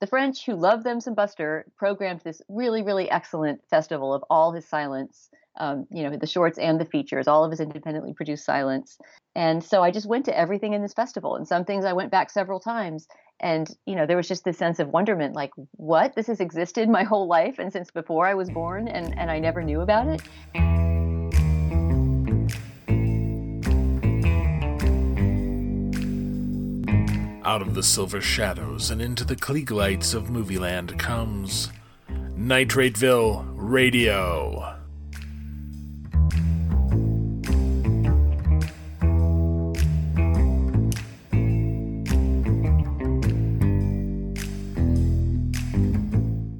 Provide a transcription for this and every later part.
the French, who loved them some Buster, programmed this really, really excellent festival of all his silents. Um, you know, the shorts and the features, all of his independently produced silents. And so I just went to everything in this festival. And some things I went back several times. And, you know, there was just this sense of wonderment like, what? This has existed my whole life and since before I was born, and, and I never knew about it. Out of the silver shadows and into the Klieg lights of Movieland comes Nitrateville Radio.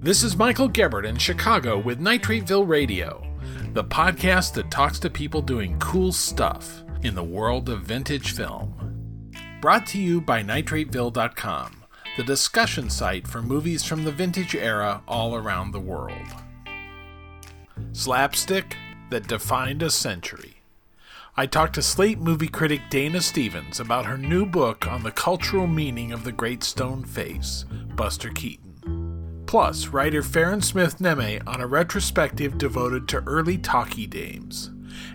This is Michael Gebert in Chicago with Nitrateville Radio, the podcast that talks to people doing cool stuff in the world of vintage film. Brought to you by NitrateVille.com, the discussion site for movies from the vintage era all around the world. Slapstick that defined a century. I talked to Slate movie critic Dana Stevens about her new book on the cultural meaning of the Great Stone Face, Buster Keaton. Plus, writer Farran Smith Nehme on a retrospective devoted to early talkie dames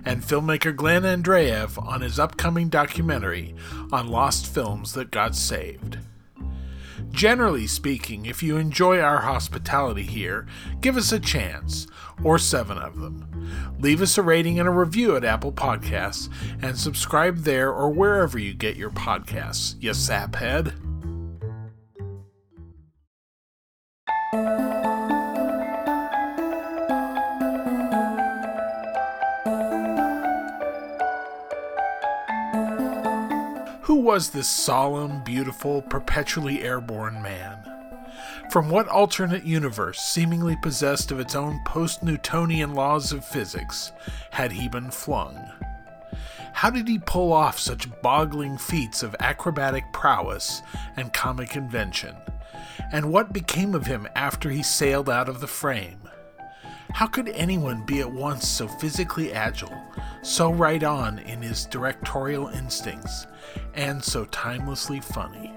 and filmmaker Glenn Andreiev on his upcoming documentary on lost films that got saved. Generally speaking, if you enjoy our hospitality here, give us a chance, or seven of them. Leave us a rating and a review at Apple Podcasts, and subscribe there or wherever you get your podcasts, you saphead. Who was this solemn, beautiful, perpetually airborne man? From what alternate universe, seemingly possessed of its own post Newtonian laws of physics, had he been flung? How did he pull off such boggling feats of acrobatic prowess and comic invention? And what became of him after he sailed out of the frame? How could anyone be at once so physically agile, so right on in his directorial instincts, and so timelessly funny?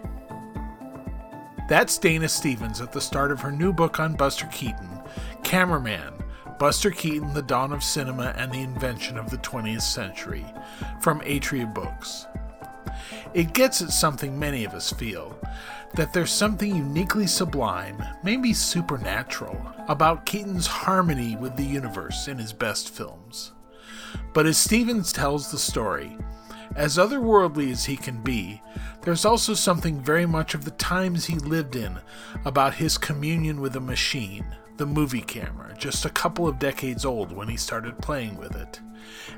That's Dana Stevens at the start of her new book on Buster Keaton, Cameraman Buster Keaton, The Dawn of Cinema and the Invention of the 20th Century, from Atria Books. It gets at something many of us feel that there's something uniquely sublime, maybe supernatural, about Keaton's harmony with the universe in his best films. But as Stevens tells the story, as otherworldly as he can be, there's also something very much of the times he lived in about his communion with a machine, the movie camera, just a couple of decades old when he started playing with it,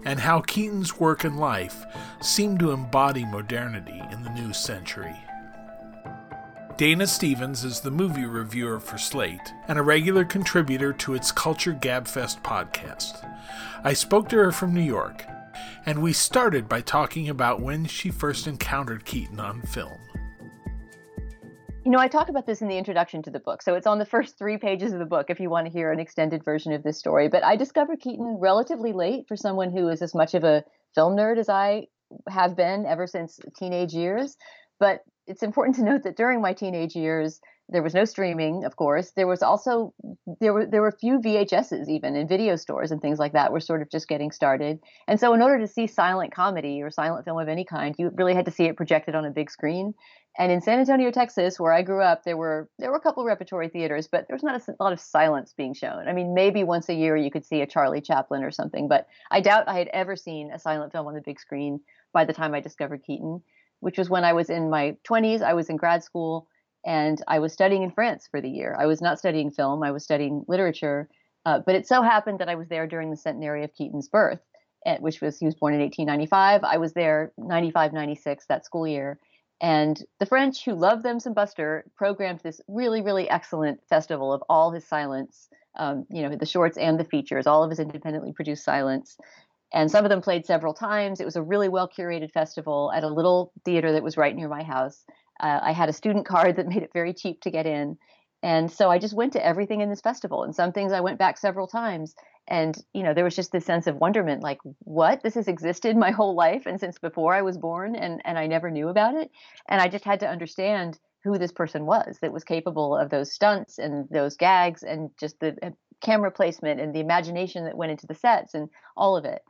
and how Keaton's work and life seemed to embody modernity in the new century. Dana Stevens is the movie reviewer for Slate and a regular contributor to its Culture Gabfest podcast. I spoke to her from New York, and we started by talking about when she first encountered Keaton on film. You know, I talk about this in the introduction to the book, so it's on the first three pages of the book if you want to hear an extended version of this story. But I discovered Keaton relatively late for someone who is as much of a film nerd as I have been ever since teenage years. But it's important to note that during my teenage years, there was no streaming, of course. There was also there were there were few VHSs even in video stores and things like that were sort of just getting started. And so in order to see silent comedy or silent film of any kind, you really had to see it projected on a big screen. And in San Antonio, Texas, where I grew up, there were there were a couple repertory theaters, but there was not a, a lot of silents being shown. I mean, maybe once a year you could see a Charlie Chaplin or something, but I doubt I had ever seen a silent film on the big screen by the time I discovered Keaton which was when I was in my 20s. I was in grad school and I was studying in France for the year. I was not studying film, I was studying literature. Uh, but it so happened that I was there during the centenary of Keaton's birth, eh, which was he was born in 1895. I was there 95, 96, that school year. And the French, who loved them some Buster, programmed this really, really excellent festival of all his silents, um, you know, the shorts and the features, all of his independently produced silents and some of them played several times. It was a really well curated festival at a little theater that was right near my house. Uh, I had a student card that made it very cheap to get in. And so I just went to everything in this festival. And some things I went back several times. And, you know, there was just this sense of wonderment like, what? This has existed my whole life and since before I was born, and, and I never knew about it. And I just had to understand who this person was that was capable of those stunts and those gags and just the uh, camera placement and the imagination that went into the sets and all of it.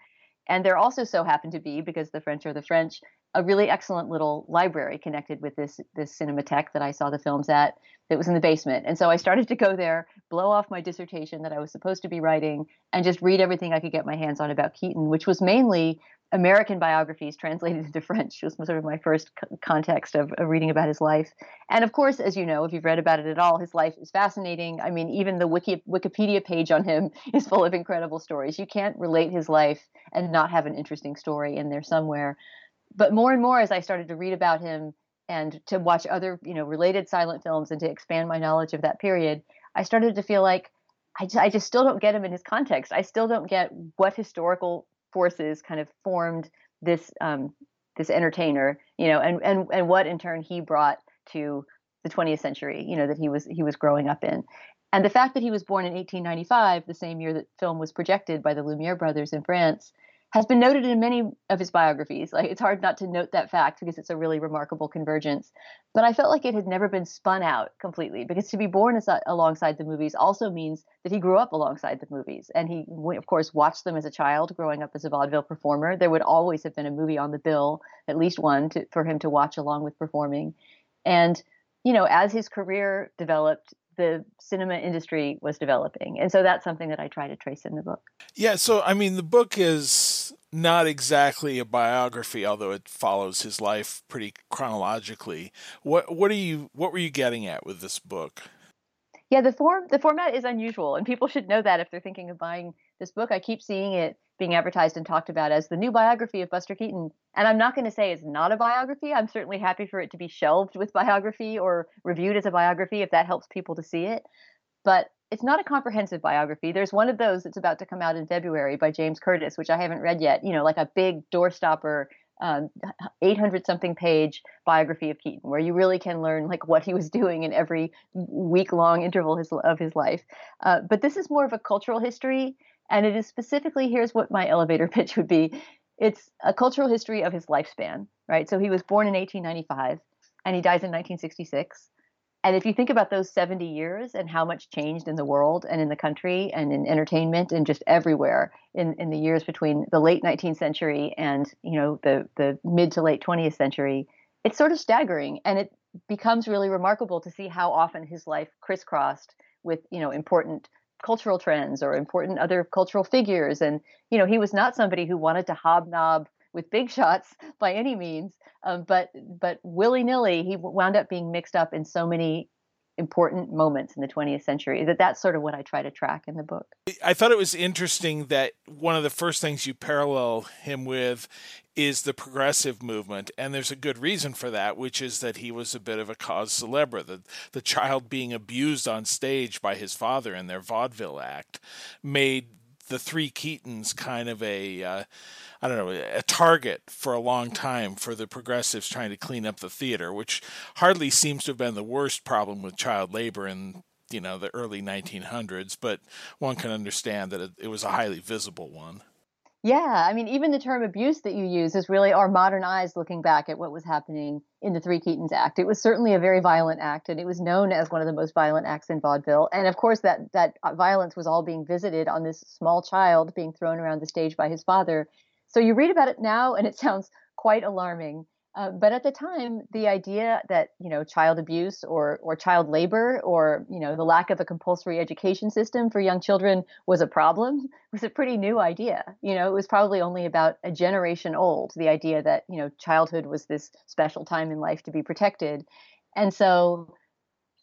And there also so happened to be, because the French are the French, a really excellent little library connected with this this cinematheque that I saw the films at that was in the basement. And so I started to go there, blow off my dissertation that I was supposed to be writing, and just read everything I could get my hands on about Keaton, which was mainly American biographies translated into French It was sort of my first context of, of, reading about his life. And of course, as you know, if you've read about it at all, his life is fascinating. I mean, even the Wiki, Wikipedia page on him is full of incredible stories. You can't relate his life and not have an interesting story in there somewhere. But more and more, as I started to read about him and to watch other, you know, related silent films and to expand my knowledge of that period, I started to feel like I just, I just still don't get him in his context. I still don't get what historical forces kind of formed this um, this entertainer, you know, and and and what in turn he brought to the 20th century, you know, that he was he was growing up in. And the fact that he was born in 1895, the same year that film was projected by the Lumiere brothers in France, has been noted in many of his biographies. Like it's hard not to note that fact because it's a really remarkable convergence. But I felt like it had never been spun out completely because to be born as, uh, alongside the movies also means that he grew up alongside the movies, and he of course watched them as a child, growing up as a vaudeville performer. There would always have been a movie on the bill, at least one, to, for him to watch along with performing. And you know, as his career developed, the cinema industry was developing. And so that's something that I try to trace in the book. Yeah, so I mean the book is not exactly a biography although it follows his life pretty chronologically. What what are you what were you getting at with this book? Yeah, the form the format is unusual and people should know that if they're thinking of buying this book. I keep seeing it being advertised and talked about as the new biography of Buster Keaton. And I'm not going to say it's not a biography. I'm certainly happy for it to be shelved with biography or reviewed as a biography if that helps people to see it. But it's not a comprehensive biography. There's one of those that's about to come out in February by James Curtis, which I haven't read yet. You know, like a big doorstopper, um, 800 something page biography of Keaton, where you really can learn like what he was doing in every week long interval his, of his life. Uh, but this is more of a cultural history and it is specifically here's what my elevator pitch would be it's a cultural history of his lifespan, right? So he was born in 1895 and he dies in 1966. And if you think about those 70 years and how much changed in the world and in the country and in entertainment and just everywhere in, in the years between the late 19th century and you know the the mid to late 20th century, it's sort of staggering and it becomes really remarkable to see how often his life crisscrossed with you know important cultural trends or important other cultural figures. And, you know, he was not somebody who wanted to hobnob with big shots by any means. Um, but but willy nilly, he wound up being mixed up in so many important moments in the 20th century that that's sort of what i try to track in the book i thought it was interesting that one of the first things you parallel him with is the progressive movement and there's a good reason for that which is that he was a bit of a cause celebre the, the child being abused on stage by his father in their vaudeville act made the three keatons kind of a uh, I don't know, a target for a long time for the progressives trying to clean up the theater, which hardly seems to have been the worst problem with child labor in you know the early 1900s, but one can understand that it, it was a highly visible one. Yeah, I mean, even the term abuse that you use is really our modern eyes looking back at what was happening in the Three Keatons Act. It was certainly a very violent act, and it was known as one of the most violent acts in vaudeville. And of course, that that uh, violence was all being visited on this small child being thrown around the stage by his father so you read about it now, and it sounds quite alarming. Uh, but at the time, the idea that you know child abuse or or child labor or you know the lack of a compulsory education system for young children was a problem was a pretty new idea. You know, it was probably only about a generation old. The idea that you know childhood was this special time in life to be protected, and so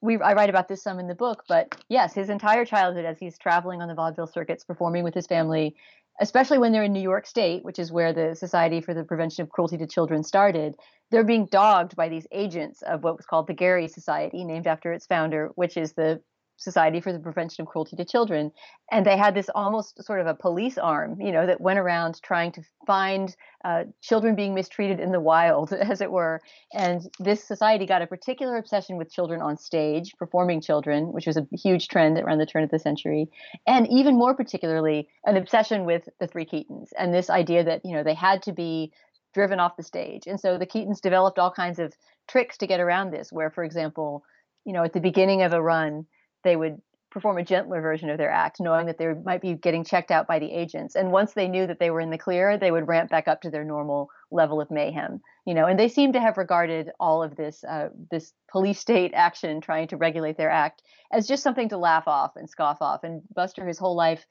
we I write about this some in the book. But yes, his entire childhood, as he's traveling on the vaudeville circuits, performing with his family, especially when they're in New York State, which is where the Society for the Prevention of Cruelty to Children started, they're being dogged by these agents of what was called the Gerry Society, named after its founder, which is the Society for the Prevention of Cruelty to Children. And they had this almost sort of a police arm, you know, that went around trying to find uh, children being mistreated in the wild, as it were. And this society got a particular obsession with children on stage, performing children, which was a huge trend around the turn of the century. And even more particularly, an obsession with the three Keatons and this idea that, you know, they had to be driven off the stage. And so the Keatons developed all kinds of tricks to get around this, where, for example, you know, at the beginning of a run, they would perform a gentler version of their act, knowing that they might be getting checked out by the agents. And once they knew that they were in the clear, they would ramp back up to their normal level of mayhem. You know, and they seem to have regarded all of this uh, this police state action trying to regulate their act as just something to laugh off and scoff off. And Buster, his whole life,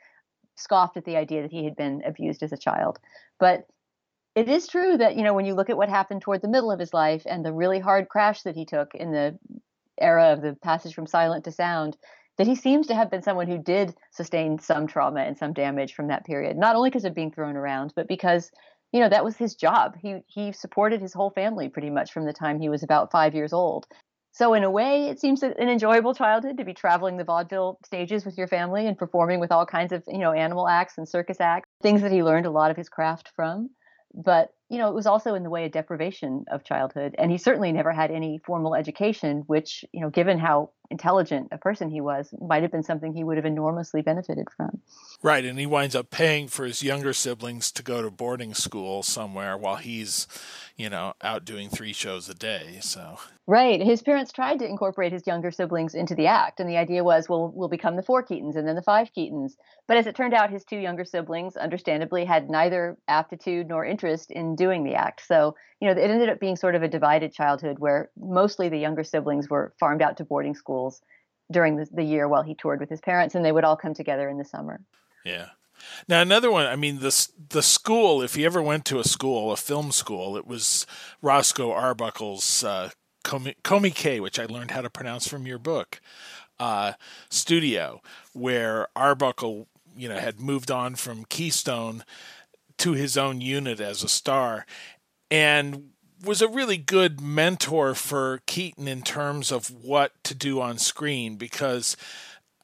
scoffed at the idea that he had been abused as a child. But it is true that you know when you look at what happened toward the middle of his life and the really hard crash that he took in the era of the passage from silent to sound that he seems to have been someone who did sustain some trauma and some damage from that period not only because of being thrown around but because you know that was his job. He he supported his whole family pretty much from the time he was about 5 years old. So in a way it seems an enjoyable childhood to be traveling the vaudeville stages with your family and performing with all kinds of you know animal acts and circus acts things that he learned a lot of his craft from. But you know, it was also in the way a deprivation of childhood. And he certainly never had any formal education, which, you know, given how intelligent a person he was, might have been something he would have enormously benefited from. Right. And he winds up paying for his younger siblings to go to boarding school somewhere while he's, you know, out doing three shows a day. So. Right. His parents tried to incorporate his younger siblings into the act. And the idea was, well, we'll become the four Keatons and then the five Keatons. But as it turned out, his two younger siblings, understandably, had neither aptitude nor interest in doing the act. So, you know, it ended up being sort of a divided childhood where mostly the younger siblings were farmed out to boarding schools during the, the year while he toured with his parents, and they would all come together in the summer. Yeah. Now another one. I mean, the the school. If you ever went to a school, a film school, it was Roscoe Arbuckle's uh, Comique which I learned how to pronounce from your book, uh, studio, where Arbuckle, you know, had moved on from Keystone to his own unit as a star, and was a really good mentor for Keaton in terms of what to do on screen because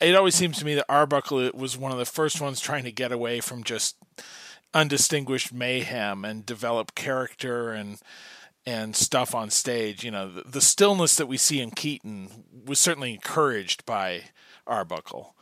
it always seems to me that Arbuckle was one of the first ones trying to get away from just undistinguished mayhem and develop character and and stuff on stage. You know, the, the stillness that we see in Keaton was certainly encouraged by Arbuckle.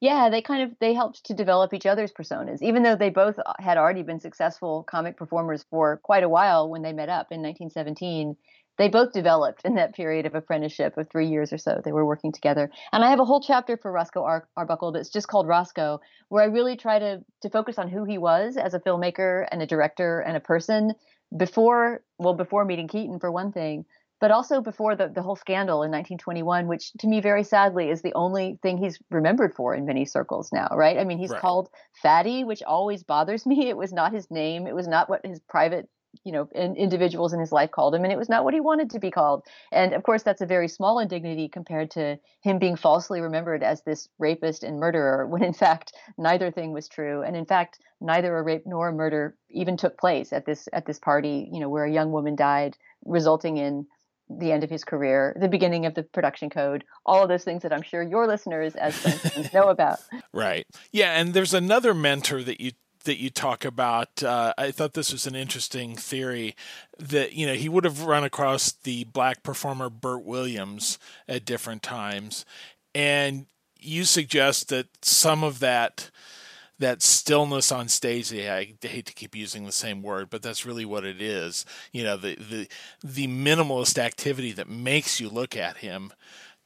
Yeah, they kind of they helped to develop each other's personas, even though they both uh, had already been successful comic performers for quite a while when they met up in 1917 they both developed in that period of apprenticeship of three years or so. They were working together. And I have a whole chapter for Roscoe Ar- Arbuckle that's just called Roscoe, where I really try to, to focus on who he was as a filmmaker and a director and a person before, well, before meeting Keaton, for one thing, but also before the, the whole scandal in 1921, which to me, very sadly, is the only thing he's remembered for in many circles now, right? I mean, he's right. called Fatty, which always bothers me. It was not his name, it was not what his private you know in, individuals in his life called him and it was not what he wanted to be called and of course that's a very small indignity compared to him being falsely remembered as this rapist and murderer when in fact neither thing was true and in fact neither a rape nor a murder even took place at this at this party you know where a young woman died resulting in the end of his career, the beginning of the production code, all of those things that I'm sure your listeners as know about. Right. Yeah, and there's another mentor that you that you talk about. Uh, I thought this was an interesting theory that you know he would have run across the black performer Bert Williams at different times, and you suggest that some of that that stillness on stage I hate to keep using the same word but that's really what it is you know the the the minimalist activity that makes you look at him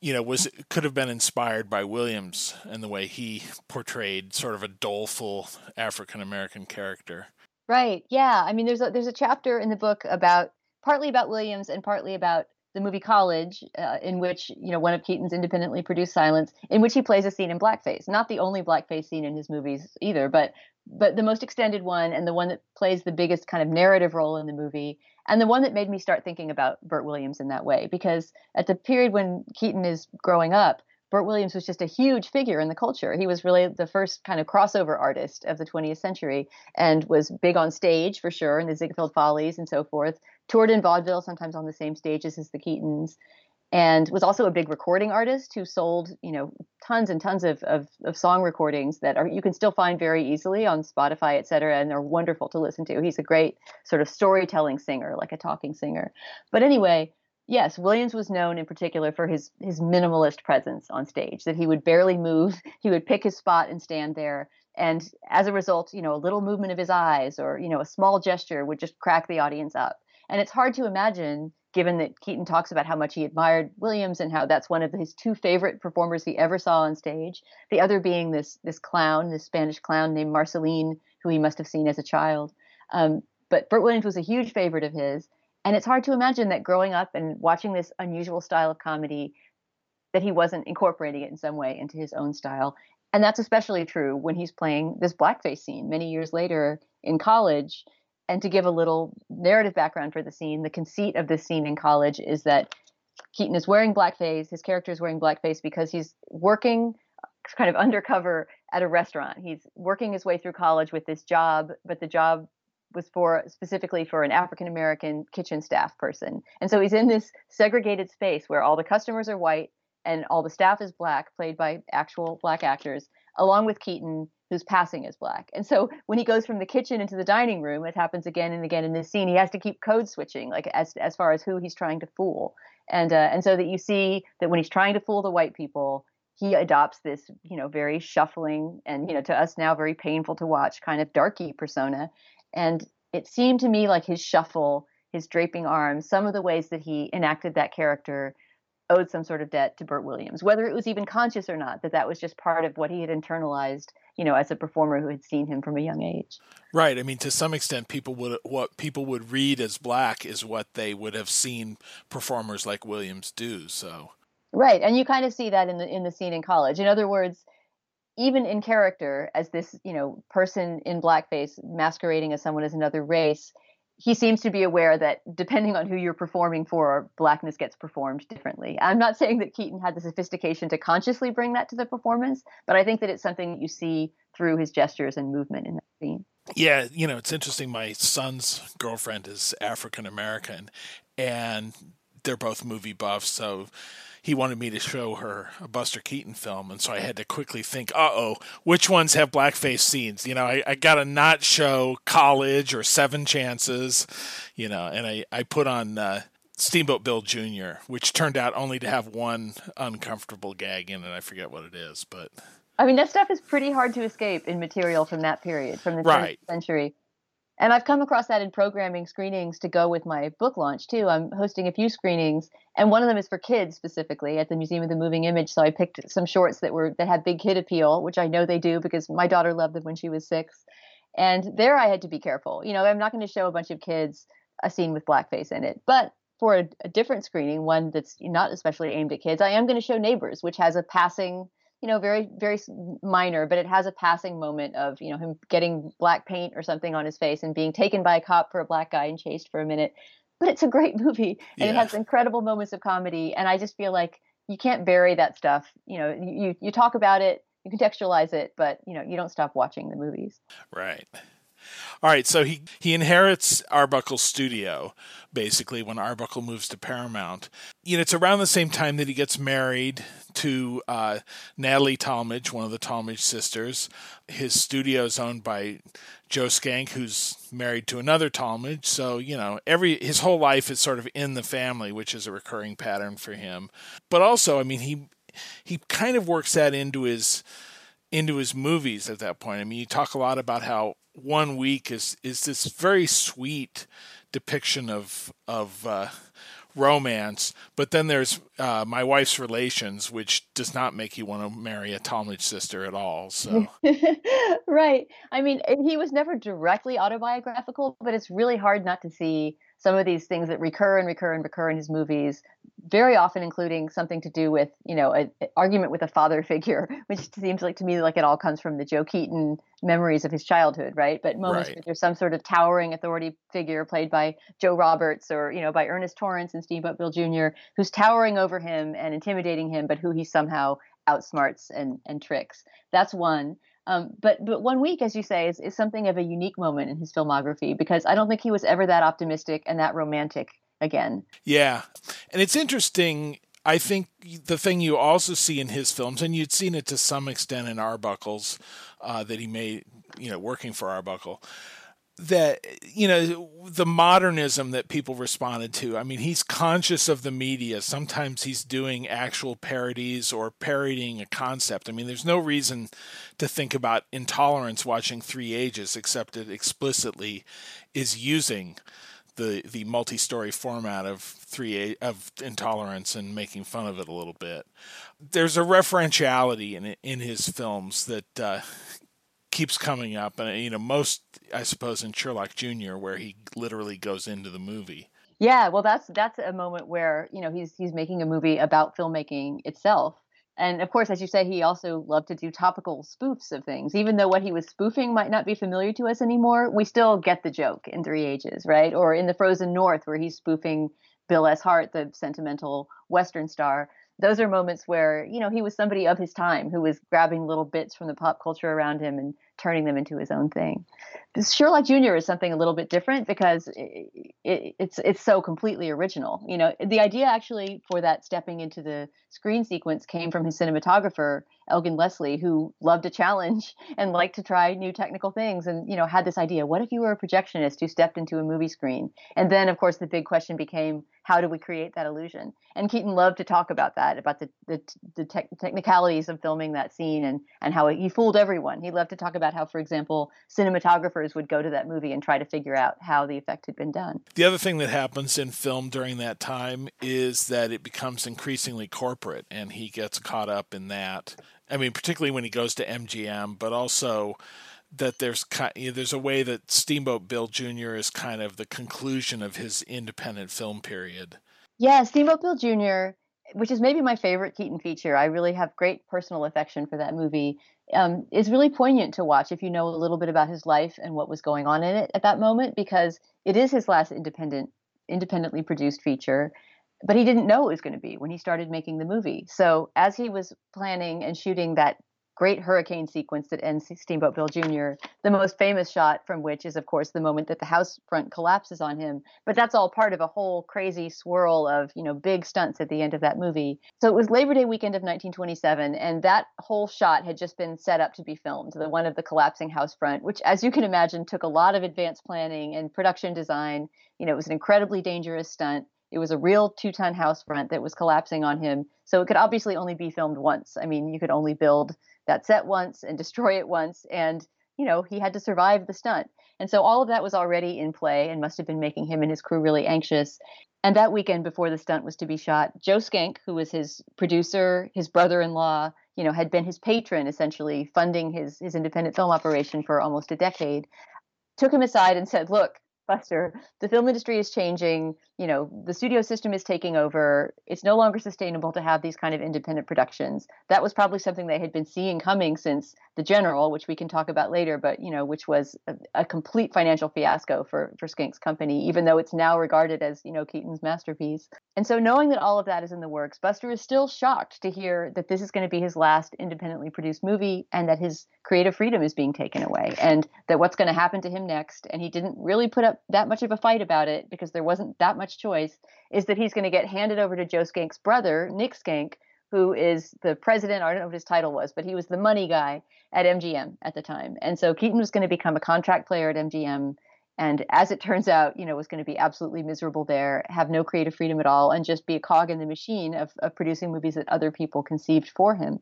you know, was could have been inspired by Williams and the way he portrayed sort of a doleful African American character. Right. Yeah. I mean, there's a there's a chapter in the book about partly about Williams and partly about the movie College, uh, in which you know one of Keaton's independently produced silents, in which he plays a scene in blackface. Not the only blackface scene in his movies either, but but the most extended one and the one that plays the biggest kind of narrative role in the movie and the one that made me start thinking about Bert Williams in that way because at the period when Keaton is growing up, Bert Williams was just a huge figure in the culture. He was really the first kind of crossover artist of the 20th century and was big on stage for sure in the Ziegfeld Follies and so forth. Toured in vaudeville, sometimes on the same stages as the Keatons, and was also a big recording artist who sold, you know, tons and tons of, of, of, song recordings that are you can still find very easily on Spotify, et cetera, and they're wonderful to listen to. He's a great sort of storytelling singer, like a talking singer. But anyway, Yes, Williams was known in particular for his his minimalist presence on stage. That he would barely move. He would pick his spot and stand there. And as a result, you know, a little movement of his eyes or you know a small gesture would just crack the audience up. And it's hard to imagine, given that Keaton talks about how much he admired Williams and how that's one of his two favorite performers he ever saw on stage. The other being this this clown, this Spanish clown named Marceline, who he must have seen as a child. Um, but Bert Williams was a huge favorite of his, and it's hard to imagine that growing up and watching this unusual style of comedy, that he wasn't incorporating it in some way into his own style. And that's especially true when he's playing this blackface scene many years later in college. And to give a little narrative background for the scene, the conceit of this scene in college is that Keaton is wearing blackface. His character is wearing blackface because he's working kind of undercover at a restaurant. He's working his way through college with this job, but the job was for specifically for an African American kitchen staff person. And so he's in this segregated space where all the customers are white and all the staff is black, played by actual black actors, along with Keaton, who's passing as black. And so when he goes from the kitchen into the dining room, it happens again and again in this scene. He has to keep code switching, like as as far as who he's trying to fool. And uh, and so that you see that when he's trying to fool the white people, he adopts this, you know, very shuffling and you know to us now very painful to watch kind of darky persona. And it seemed to me like his shuffle, his draping arms, some of the ways that he enacted that character owed some sort of debt to Bert Williams, whether it was even conscious or not, that that was just part of what he had internalized, you know, as a performer who had seen him from a young age. Right. I mean, to some extent, people would what people would read as black is what they would have seen performers like Williams do. So. Right, and you kind of see that in the in the scene in college. In other words, even in character as this you know person in blackface masquerading as someone as another race he seems to be aware that depending on who you're performing for blackness gets performed differently. I'm not saying that keaton had the sophistication to consciously bring that to the performance but i think that it's something that you see through his gestures and movement in that scene. Yeah you know it's interesting. My son's girlfriend is african american and they're both movie buffs so he wanted me to show her a Buster Keaton film, and so I had to quickly think, uh oh, which ones have blackface scenes? You know, I, I got to not show College or Seven Chances, you know, and I, I put on uh, Steamboat Bill Jr., which turned out only to have one uncomfortable gag in it. I forget what it is, but. I mean, that stuff is pretty hard to escape in material from that period, from the right. 20th century and I've come across that in programming screenings to go with my book launch too. I'm hosting a few screenings, and one of them is for kids specifically at the Museum of the Moving Image. So I picked some shorts that were that had big kid appeal, which I know they do because my daughter loved them when she was six. And there I had to be careful. You know, I'm not going to show a bunch of kids a scene with blackface in it, but for a, a different screening, one that's not especially aimed at kids, I am going to show Neighbors, which has a passing you know very very minor but it has a passing moment of you know him getting black paint or something on his face and being taken by a cop for a black guy and chased for a minute. But it's a great movie and yeah. it has incredible moments of comedy and i just feel like you can't bury that stuff. You know you you talk about it you contextualize it but you know you don't stop watching the movies. Right all right, so he, he inherits Arbuckle Studio, basically, when Arbuckle moves to Paramount. You know, it's around the same time that he gets married to uh, Natalie Talmadge, one of the Talmadge sisters. His studio is owned by Joe Schenck, who's married to another Talmadge. So, you know, every his whole life is sort of in the family, which is a recurring pattern for him. But also, I mean, he he kind of works that into his into his movies at that point. I mean, you talk a lot about how one week is is this very sweet depiction of of uh, romance, but then there's uh, my wife's relations, which does not make you want to marry a Talmadge sister at all. So, right. I mean, he was never directly autobiographical, but it's really hard not to see some of these things that recur and recur and recur in his movies, very often including something to do with, you know, an argument with a father figure, which seems like to me like it all comes from the Joe Keaton memories of his childhood, right? But moments right. where there's some sort of towering authority figure played by Joe Roberts or, you know, by Ernest Torrance and Steamboat Bill Jr., who's towering over him and intimidating him, but who he somehow outsmarts and, and tricks. That's one. Um, but but one week, as you say, is, is something of a unique moment in his filmography because I don't think he was ever that optimistic and that romantic again. Yeah, and it's interesting. I think the thing you also see in his films, and you'd seen it to some extent in Arbuckle's, uh, that he made, you know, working for Arbuckle. That you know the modernism that people responded to. I mean he's conscious of the media. Sometimes he's doing actual parodies or parodying a concept. I mean there's no reason to think about intolerance watching three ages except it explicitly is using the the multi-story format of three of intolerance and making fun of it a little bit. There's a referentiality in in his films that uh, keeps coming up, and you know, most I suppose in Sherlock Junior, where he literally goes into the movie. Yeah, well, that's that's a moment where you know he's he's making a movie about filmmaking itself, and of course, as you say, he also loved to do topical spoofs of things. Even though what he was spoofing might not be familiar to us anymore, we still get the joke in Three Ages, right? Or in The Frozen North, where he's spoofing Bill S. Hart, the sentimental Western star those are moments where you know he was somebody of his time who was grabbing little bits from the pop culture around him and turning them into his own thing. Sherlock Jr. is something a little bit different because it, it, it's it's so completely original. You know, the idea actually for that stepping into the screen sequence came from his cinematographer Elgin Lessley, who loved a challenge and liked to try new technical things, and you know had this idea: what if you were a projectionist who stepped into a movie screen? And then, of course, the big question became: how do we create that illusion? And Keaton loved to talk about that, about the the, the te- technicalities of filming that scene and and how he fooled everyone. He loved to talk about how, for example, cinematographers would go to that movie and try to figure out how the effect had been done. The other thing that happens in film during that time is that it becomes increasingly corporate, and he gets caught up in that. I mean, particularly when he goes to MGM, but also that there's there's a way that Steamboat Bill Jr. is kind of the conclusion of his independent film period. Yeah, Steamboat Bill Jr., which is maybe my favorite Keaton feature. I really have great personal affection for that movie. Um, is really poignant to watch if you know a little bit about his life and what was going on in it at that moment, because it is his last independent, independently produced feature. But he didn't know it was going to be when he started making the movie. So as he was planning and shooting that great hurricane sequence that ends Steamboat Bill Jr., the most famous shot from which is, of course, the moment that the house front collapses on him. But that's all part of a whole crazy swirl of, you know, big stunts at the end of that movie. So it was Labor Day weekend of 1927, and that whole shot had just been set up to be filmed, the one of the collapsing house front, which, as you can imagine, took a lot of advanced planning and production design. You know, it was an incredibly dangerous stunt. It was a real two ton house front that was collapsing on him. So it could obviously only be filmed once. I mean, you could only build that set once and destroy it once. And, you know, he had to survive the stunt. And so all of that was already in play and must have been making him and his crew really anxious. And that weekend before the stunt was to be shot, Joe Schenck who was his producer, his brother in law, you know, had been his patron essentially, funding his, his independent film operation for almost a decade, took him aside and said, Look, Buster, the film industry is changing. You know, the studio system is taking over. It's no longer sustainable to have these kind of independent productions. That was probably something they had been seeing coming since The General, which we can talk about later, but you know, which was a, a complete financial fiasco for for Schenck's company, even though it's now regarded as you know Keaton's masterpiece. And so, knowing that all of that is in the works, Buster is still shocked to hear that this is going to be his last independently produced movie, and that his creative freedom is being taken away, and that what's going to happen to him next. And he didn't really put up that much of a fight about it because there wasn't that much choice is that he's going to get handed over to Joe Schenck's brother, Nick Schenck, who is the president. I don't know what his title was, but he was the money guy at MGM at the time. And so Keaton was going to become a contract player at MGM. And as it turns out, you know, was going to be absolutely miserable there, have no creative freedom at all, and just be a cog in the machine of, of producing movies that other people conceived for him.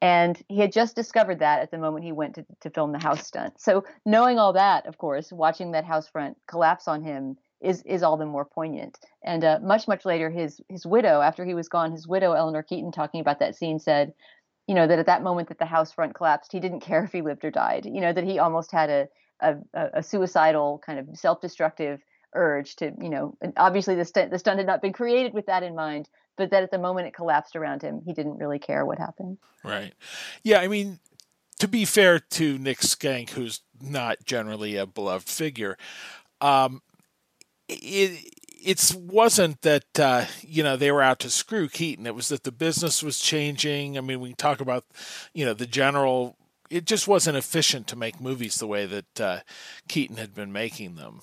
And he had just discovered that at the moment he went to, to film the house stunt. So knowing all that, of course, watching that house front collapse on him is is all the more poignant. And uh, much much later, his his widow, after he was gone, his widow Eleanor Keaton, talking about that scene, said, you know, that at that moment that the house front collapsed, he didn't care if he lived or died. You know, that he almost had a a, a suicidal kind of self-destructive urge to, you know, obviously the stunt the stunt had not been created with that in mind, but that at the moment it collapsed around him, he didn't really care what happened. Right. Yeah, I mean, to be fair to Nick Schenck, who's not generally a beloved figure, um, it it wasn't that uh, you know they were out to screw Keaton. It was that the business was changing. I mean, we talk about you know the general. It just wasn't efficient to make movies the way that uh, Keaton had been making them.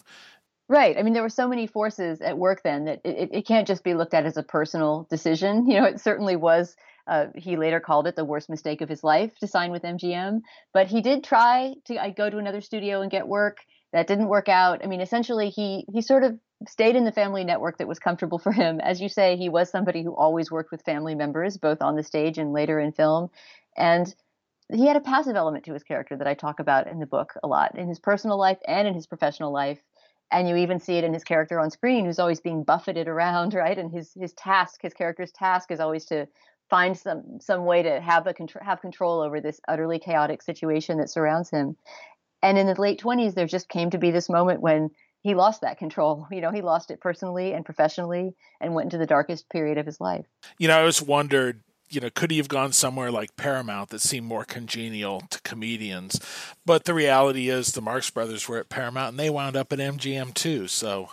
Right. I mean, there were so many forces at work then that it, it can't just be looked at as a personal decision. You know, it certainly was. Uh, he later called it the worst mistake of his life to sign with MGM. But he did try to I go to another studio and get work. that didn't work out. I mean, essentially, he he sort of stayed in the family network that was comfortable for him. As you say, he was somebody who always worked with family members, both on the stage and later in film, and he had a passive element to his character that I talk about in the book a lot in his personal life and in his professional life. And you even see it in his character on screen, who's always being buffeted around, right? And his his task, his character's task, is always to find some some way to have a have control over this utterly chaotic situation that surrounds him. And in the late 20s, there just came to be this moment when he lost that control. You know, he lost it personally and professionally and went into the darkest period of his life. You know, I always wondered, you know, could he have gone somewhere like Paramount that seemed more congenial to comedians? But the reality is the Marx Brothers were at Paramount and they wound up at MGM too. So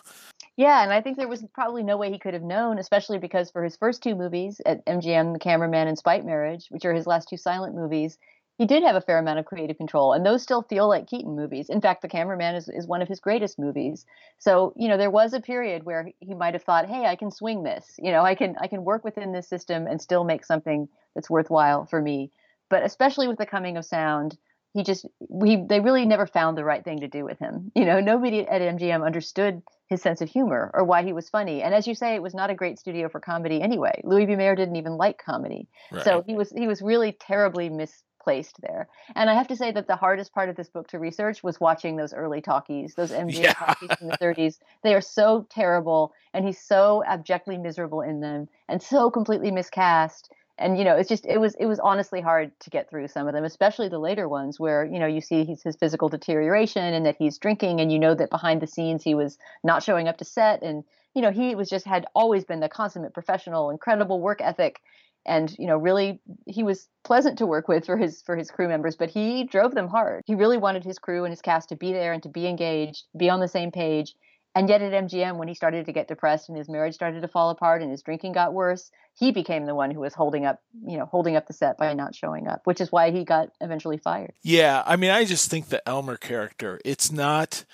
yeah, and I think there was probably no way he could have known, especially because for his first two movies at MGM, The Cameraman and Spite Marriage, which are his last two silent movies, he did have a fair amount of creative control, and those still feel like Keaton movies. In fact, The Cameraman is, is one of his greatest movies. So, you know, there was a period where he might have thought, "Hey, I can swing this. You know, I can I can work within this system and still make something that's worthwhile for me." But especially with the coming of sound, he just we they really never found the right thing to do with him. You know, nobody at MGM understood his sense of humor or why he was funny. And as you say, it was not a great studio for comedy anyway. Louis B. Mayer didn't even like comedy, right. so he was he was really terribly mis placed there. And I have to say that the hardest part of this book to research was watching those early talkies, those MGM yeah. talkies in the 30s. They are so terrible, and he's so abjectly miserable in them, and so completely miscast. And you know, it's just it was it was honestly hard to get through some of them, especially the later ones where you know you see his, his physical deterioration and that he's drinking, and you know that behind the scenes he was not showing up to set, and you know he was just had always been the consummate professional, incredible work ethic, and you know really he was pleasant to work with for his for his crew members but he drove them hard. He really wanted his crew and his cast to be there and to be engaged be on the same page. And yet at MGM when he started to get depressed and his marriage started to fall apart and his drinking got worse he became the one who was holding up you know holding up the set by not showing up which is why he got eventually fired. Yeah i mean i just think the elmer character it's not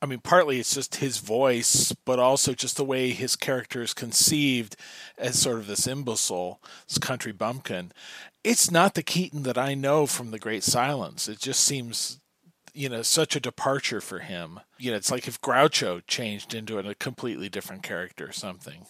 I mean, partly it's just his voice, but also just the way his character is conceived as sort of this imbecile, this country bumpkin. It's not the Keaton that I know from The Great Silents. It just seems, you know, such a departure for him. You know, it's like if Groucho changed into a completely different character or something.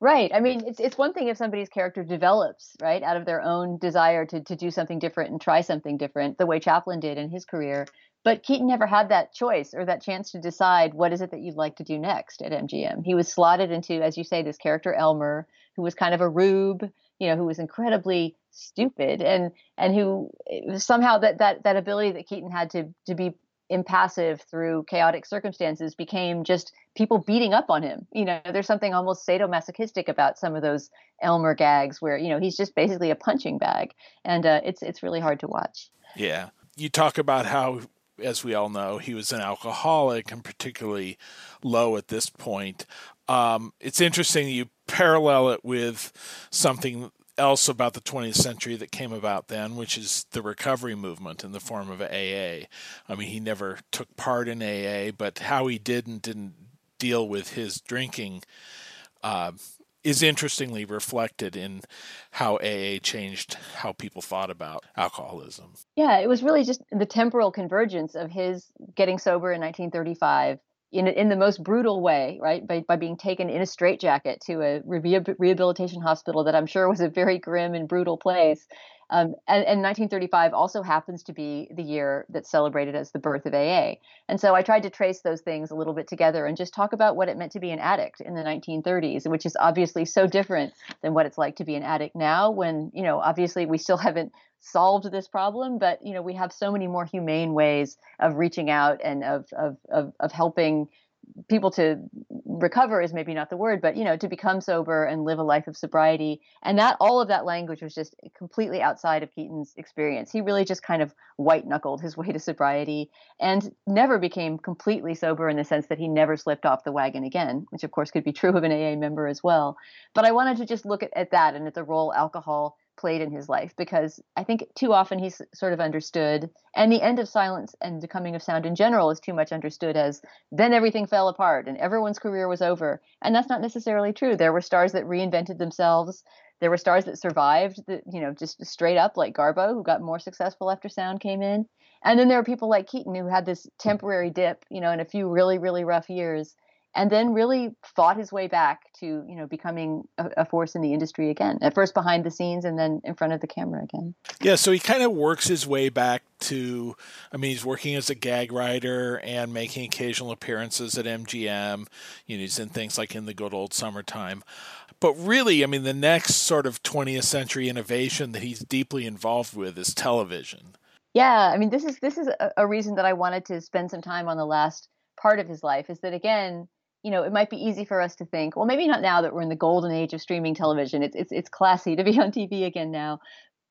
Right. I mean, it's it's one thing if somebody's character develops, right, out of their own desire to to do something different and try something different, the way Chaplin did in his career. But Keaton never had that choice or that chance to decide what is it that you'd like to do next at MGM. He was slotted into, as you say, this character Elmer, who was kind of a rube, you know, who was incredibly stupid and and who eh, somehow that that that ability that Keaton had to to be impassive through chaotic circumstances became just people beating up on him. You know, there's something almost sadomasochistic about some of those Elmer gags where you know he's just basically a punching bag, and uh, it's it's really hard to watch. Yeah, you talk about how as we all know, he was an alcoholic and particularly low at this point. Um, it's interesting you parallel it with something else about the 20th century that came about then, which is the recovery movement in the form of AA. I mean, he never took part in AA, but how he did and didn't deal with his drinking uh, is interestingly reflected in how AA changed how people thought about alcoholism. Yeah, it was really just the temporal convergence of his getting sober in 1935 in in the most brutal way, right? By by being taken in a straitjacket to a rehabilitation hospital that I'm sure was a very grim and brutal place, um, and, and 1935 also happens to be the year that's celebrated as the birth of AA. And so I tried to trace those things a little bit together and just talk about what it meant to be an addict in the 1930s, which is obviously so different than what it's like to be an addict now, when, you know, obviously we still haven't solved this problem, but, you know, we have so many more humane ways of reaching out and of, of, of, of helping people to recover is maybe not the word, but you know, to become sober and live a life of sobriety. And that all of that language was just completely outside of Keaton's experience. He really just kind of white knuckled his way to sobriety and never became completely sober in the sense that he never slipped off the wagon again, which of course could be true of an AA member as well. But I wanted to just look at, at that and at the role alcohol played in his life because I think too often he's sort of understood, and the end of silence and the coming of sound in general is too much understood as then everything fell apart and everyone's career was over. And that's not necessarily true. There were stars that reinvented themselves. There were stars that survived, you know, just straight up like Garbo, who got more successful after sound came in. And then there were people like Keaton who had this temporary dip, you know, in a few really, really rough years, and then really fought his way back to, you know, becoming a, a, force in the industry again. At first behind the scenes and then in front of the camera again. Yeah, so he kind of works his way back to I mean, he's working as a gag writer and making occasional appearances at MGM. You know, he's in things like in the good old summertime. But really, I mean, the next sort of 20th century innovation that he's deeply involved with is television. Yeah, I mean, this is this is a, a reason that I wanted to spend some time on the last part of his life. Is that again, you know, it might be easy for us to think, well, maybe not now that we're in the golden age of streaming television. It's it's it's classy to be on TV again now.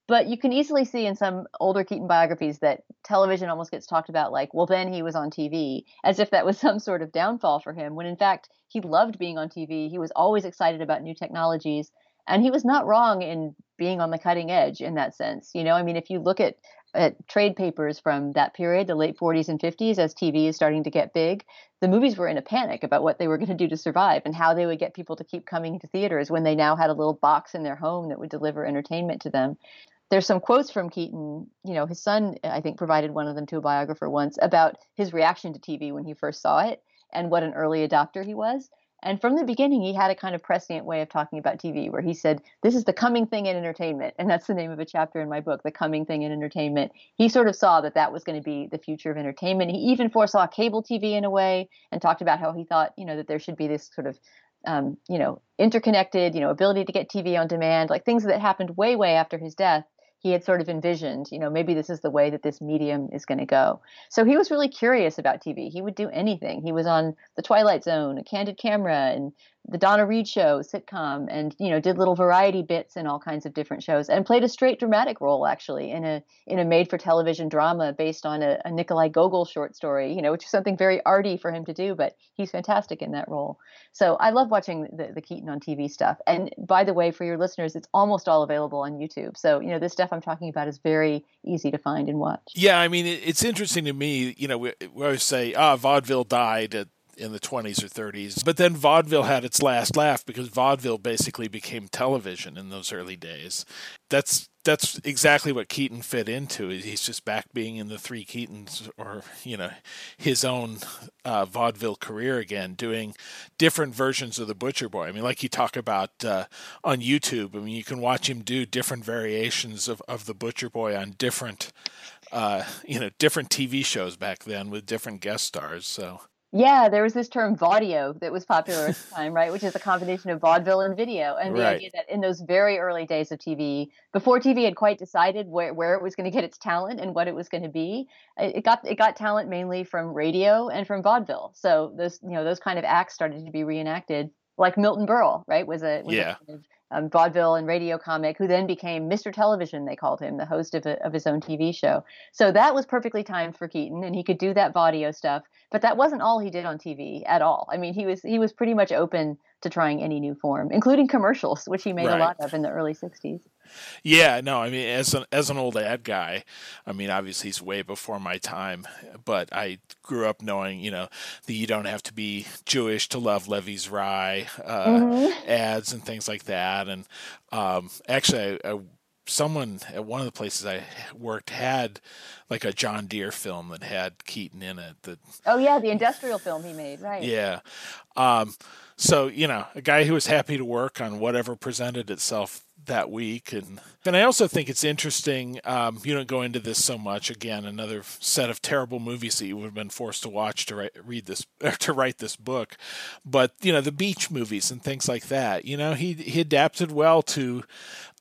But you can easily see in some older Keaton biographies that television almost gets talked about like, well, then he was on TV, as if that was some sort of downfall for him, when in fact he loved being on TV. He was always excited about new technologies. And he was not wrong in being on the cutting edge in that sense. You know, I mean, if you look at at trade papers from that period, the late 40s and 50s, as TV is starting to get big, the movies were in a panic about what they were going to do to survive and how they would get people to keep coming to theaters when they now had a little box in their home that would deliver entertainment to them. There's some quotes from Keaton. You know, his son, I think, provided one of them to a biographer once about his reaction to TV when he first saw it and what an early adopter he was. And from the beginning, he had a kind of prescient way of talking about TV where he said, This is the coming thing in entertainment. And that's the name of a chapter in my book, The Coming Thing in Entertainment. He sort of saw that that was going to be the future of entertainment. He even foresaw cable TV in a way and talked about how he thought, you know, that there should be this sort of um, you know, interconnected, you know, ability to get TV on demand, like things that happened way, way after his death he had sort of envisioned, you know, maybe this is the way that this medium is going to go. So he was really curious about TV. He would do anything. He was on The Twilight Zone, A Candid Camera, and the Donna Reed show sitcom and you know did little variety bits in all kinds of different shows and played a straight dramatic role actually in a in a made for television drama based on a, a Nikolai Gogol short story you know which is something very arty for him to do but he's fantastic in that role. So I love watching the, the Keaton on TV stuff. And by the way for your listeners it's almost all available on YouTube. So you know this stuff I'm talking about is very easy to find and watch. Yeah I mean it's interesting to me you know we, we always say ah vaudeville died at in the 20s or 30s. But then vaudeville had its last laugh because vaudeville basically became television in those early days. That's that's exactly what Keaton fit into. He's just back being in the three Keatons, or you know, his own uh, vaudeville career again, doing different versions of the Butcher Boy. I mean, like you talk about uh, on YouTube. I mean, you can watch him do different variations of, of the Butcher Boy on different, uh, you know, different TV shows back then with different guest stars. So yeah, there was this term vaudeo that was popular at the time, right? Which is a combination of vaudeville and video. And the right. idea that in those very early days of TV, before TV had quite decided where, where it was going to get its talent and what it was going to be, it got it got talent mainly from radio and from vaudeville. So those you know those kind of acts started to be reenacted, like Milton Berle, right? Was a was yeah. A kind of, um, vaudeville and radio comic, who then became Mr. Television, they called him, the host of, a, of his own TV show. So that was perfectly timed for Keaton, and he could do that vaudeo stuff. But that wasn't all he did on TV at all. I mean, he was he was pretty much open to trying any new form, including commercials, which he made right. a lot of in the early '60s. Yeah, no, I mean, as an as an old ad guy, I mean, obviously he's way before my time, but I grew up knowing, you know, that you don't have to be Jewish to love Levy's Rye uh, mm-hmm. ads and things like that. And um, actually, I, I someone at one of the places I worked had like a John Deere film that had Keaton in it. That oh yeah, the industrial film he made, right? Yeah. Um, so you know, a guy who was happy to work on whatever presented itself that week, and and I also think it's interesting. Um, you don't go into this so much. Again, another set of terrible movies that you would have been forced to watch to write, read this to write this book, but you know the beach movies and things like that. You know, he he adapted well to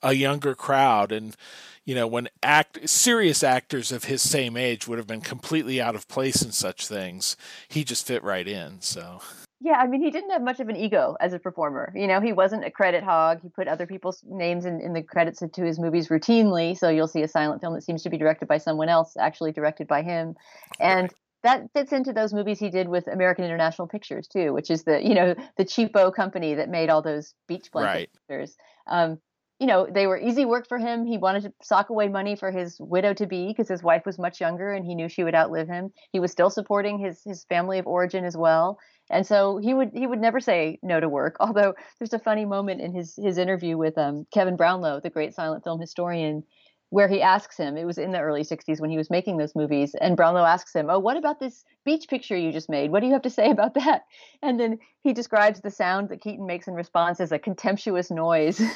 a younger crowd. And you know when act serious actors of his same age would have been completely out of place in such things he just fit right in so. Yeah i mean he didn't have much of an ego as a performer. You know he wasn't a credit hog. He put other people's names in, in the credits to his movies routinely so you'll see a silent film that seems to be directed by someone else actually directed by him. And right that fits into those movies he did with American International Pictures too, which is the you know the cheapo company that made all those beach blanket right. pictures. Um, you know, they were easy work for him. He wanted to sock away money for his widow to be because his wife was much younger and he knew she would outlive him. He was still supporting his his family of origin as well. And so he would he would never say no to work. Although there's a funny moment in his his interview with um, Kevin Brownlow, the great silent film historian, where he asks him, it was in the early 60s when he was making those movies, and Brownlow asks him, Oh, what about this beach picture you just made? What do you have to say about that? And then he describes the sound that Keaton makes in response as a contemptuous noise.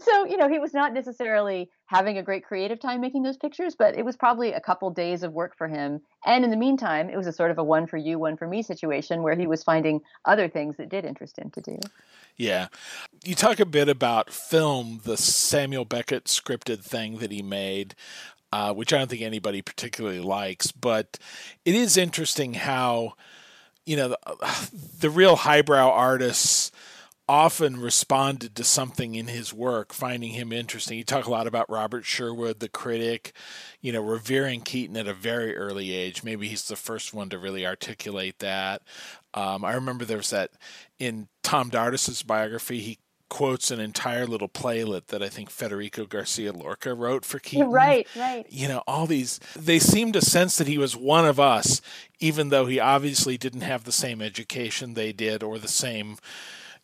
so you know he was not necessarily having a great creative time making those pictures but it was probably a couple days of work for him and in the meantime it was a sort of a one for you one for me situation where he was finding other things that did interest him to do yeah you talk a bit about film the samuel beckett scripted thing that he made uh, which i don't think anybody particularly likes but it is interesting how you know the, the real highbrow artists often responded to something in his work, finding him interesting. You talk a lot about Robert Sherwood, the critic, you know, revering Keaton at a very early age. Maybe he's the first one to really articulate that. Um, I remember there was that in Tom Dardis's biography, he quotes an entire little playlet that I think Federico Garcia Lorca wrote for Keaton. Right, right. You know, all these, they seem to sense that he was one of us, even though he obviously didn't have the same education they did or the same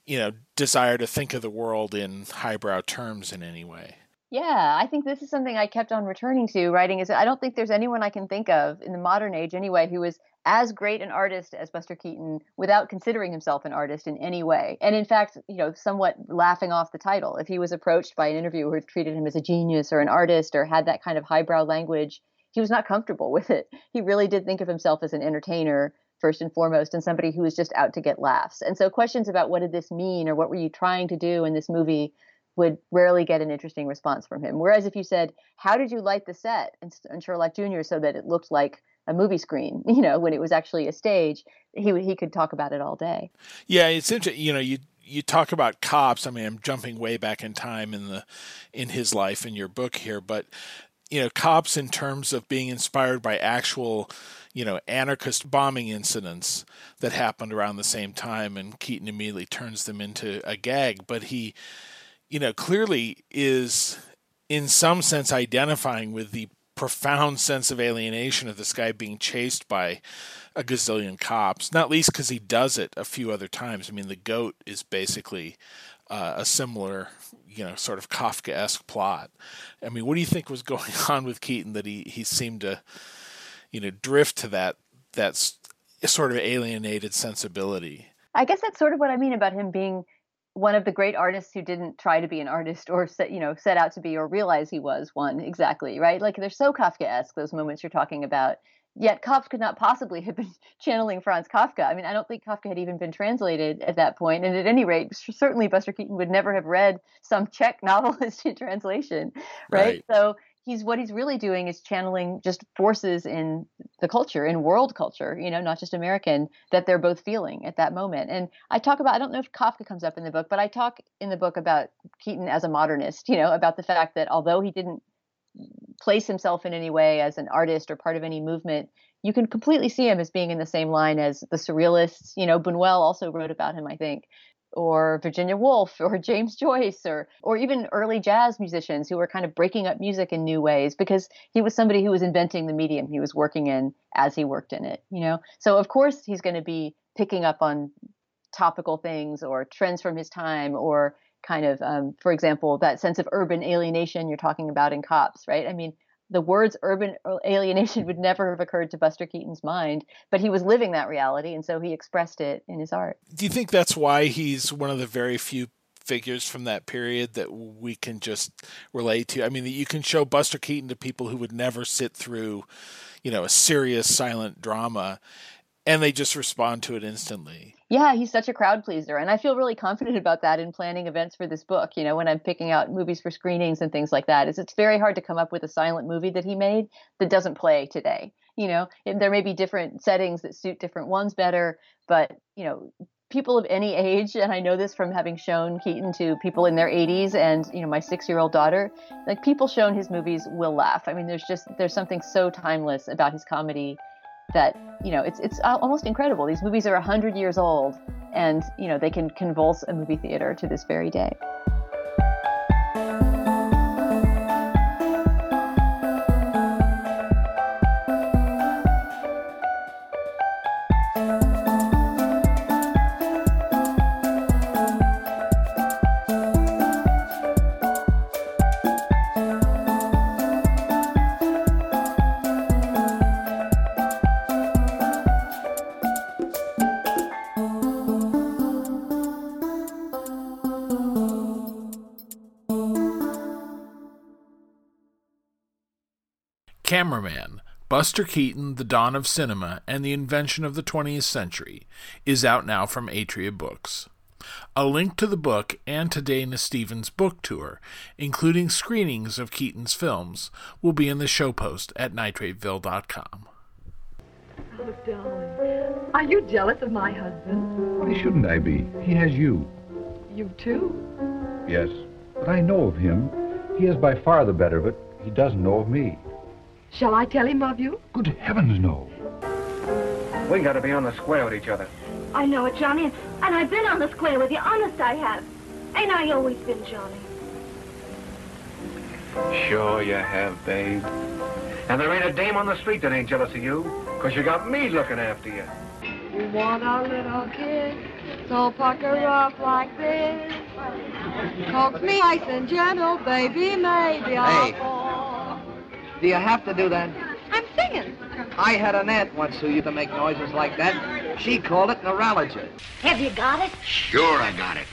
you know desire to think of the world in highbrow terms in any way yeah i think this is something i kept on returning to writing is i don't think there's anyone i can think of in the modern age anyway who is as great an artist as buster keaton without considering himself an artist in any way and in fact you know somewhat laughing off the title if he was approached by an interviewer who treated him as a genius or an artist or had that kind of highbrow language he was not comfortable with it he really did think of himself as an entertainer first and foremost and somebody who was just out to get laughs. And so questions about what did this mean or what were you trying to do in this movie would rarely get an interesting response from him. Whereas if you said, "How did you light the set in, Sherlock Jr. so that it looked like a movie screen, you know, when it was actually a stage, he he could talk about it all day. Yeah, it's interesting. You know, you you talk about cops. I mean, I'm jumping way back in time in the in his life in your book here, but you know, cops in terms of being inspired by actual you know, anarchist bombing incidents that happened around the same time, and Keaton immediately turns them into a gag. But he, you know, clearly is in some sense identifying with the profound sense of alienation of this guy being chased by a gazillion cops, not least because he does it a few other times. I mean, the goat is basically uh, a similar, you know, sort of Kafka esque plot. I mean, what do you think was going on with Keaton that he, he seemed to you know drift to that that sort of alienated sensibility. I guess that's sort of what I mean about him being one of the great artists who didn't try to be an artist or set, you know set out to be or realize he was one exactly right like they're so kafkaesque those moments you're talking about yet Kafka could not possibly have been channeling Franz Kafka. I mean, I don't think Kafka had even been translated at that point. And at any rate, certainly Buster Keaton would never have read some Czech novelist in translation, right? right? So he's what he's really doing is channeling just forces in the culture in world culture you know not just american that they're both feeling at that moment. And i talk about i don't know if kafka comes up in the book but i talk in the book about keaton as a modernist you know about the fact that although he didn't place himself in any way as an artist or part of any movement you can completely see him as being in the same line as the surrealists. You know buñuel also wrote about him i think or Virginia Woolf or James Joyce or or even early jazz musicians who were kind of breaking up music in new ways because he was somebody who was inventing the medium he was working in as he worked in it, you know. So of course he's going to be picking up on topical things or trends from his time or kind of um, for example that sense of urban alienation you're talking about in cops right i mean the words urban alienation would never have occurred to Buster Keaton's mind, but he was living that reality, and so he expressed it in his art. Do you think that's why he's one of the very few figures from that period that we can just relate to? I mean, you can show Buster Keaton to people who would never sit through, you know, a serious silent drama, and they just respond to it instantly yeah, he's such a crowd pleaser. And I feel really confident about that in planning events for this book. You know, when I'm picking out movies for screenings and things like that, is it's very hard to come up with a silent movie that he made that doesn't play today. You know, there may be different settings that suit different ones better, but, you know, people of any age, and I know this from having shown Keaton to people in their 80s and, you know, my six year old daughter, like people shown his movies will laugh. I mean, there's just, there's something so timeless about his comedy that you know it's it's almost incredible. These movies are hundred years old, and you know they can convulse a movie theater to this very day. Cameraman, Buster Keaton, The Dawn of Cinema, and the Invention of the 20th Century, is out now from Atria Books. A link to the book and to Dana Stevens' book tour, including screenings of Keaton's films, will be in the show post at nitrateville.com. Oh, darling. Are you jealous of my husband? Why shouldn't I be? He has you. You too? Yes, but I know of him. He is by far the better of it. He doesn't know of me. Shall I tell him of you? Good heavens, no. We gotta be on the square with each other. I know it, Johnny, and I've been on the square with you. Honest, I have. Ain't I always been, Johnny? Sure you have, babe. And there ain't a dame on the street that ain't jealous of you, because you got me looking after you. You want a little kiss, so pucker up like this. Coax me nice and gentle, baby, maybe I'll Hey. fall. Do you have to do that? I'm singing. I had an aunt once who used to make noises like that. She called it neurology. Have you got it? Sure, I got it.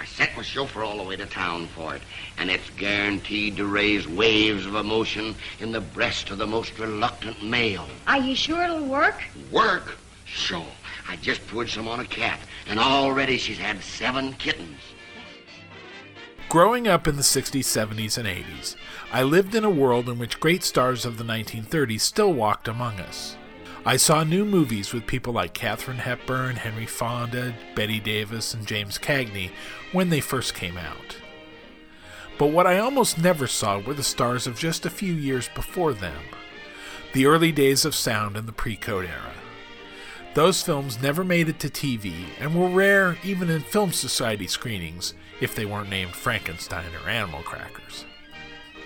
I sent my chauffeur all the way to town for it, and it's guaranteed to raise waves of emotion in the breast of the most reluctant male. Are you sure it'll work? Work? Sure. I just poured some on a cat, and already she's had seven kittens. Growing up in the 60s, 70s, and 80s, I lived in a world in which great stars of the 1930s still walked among us. I saw new movies with people like Katharine Hepburn, Henry Fonda, Bette Davis, and James Cagney when they first came out. But what I almost never saw were the stars of just a few years before them the early days of sound in the pre code era. Those films never made it to TV and were rare even in Film Society screenings if they weren't named Frankenstein or Animal Crackers.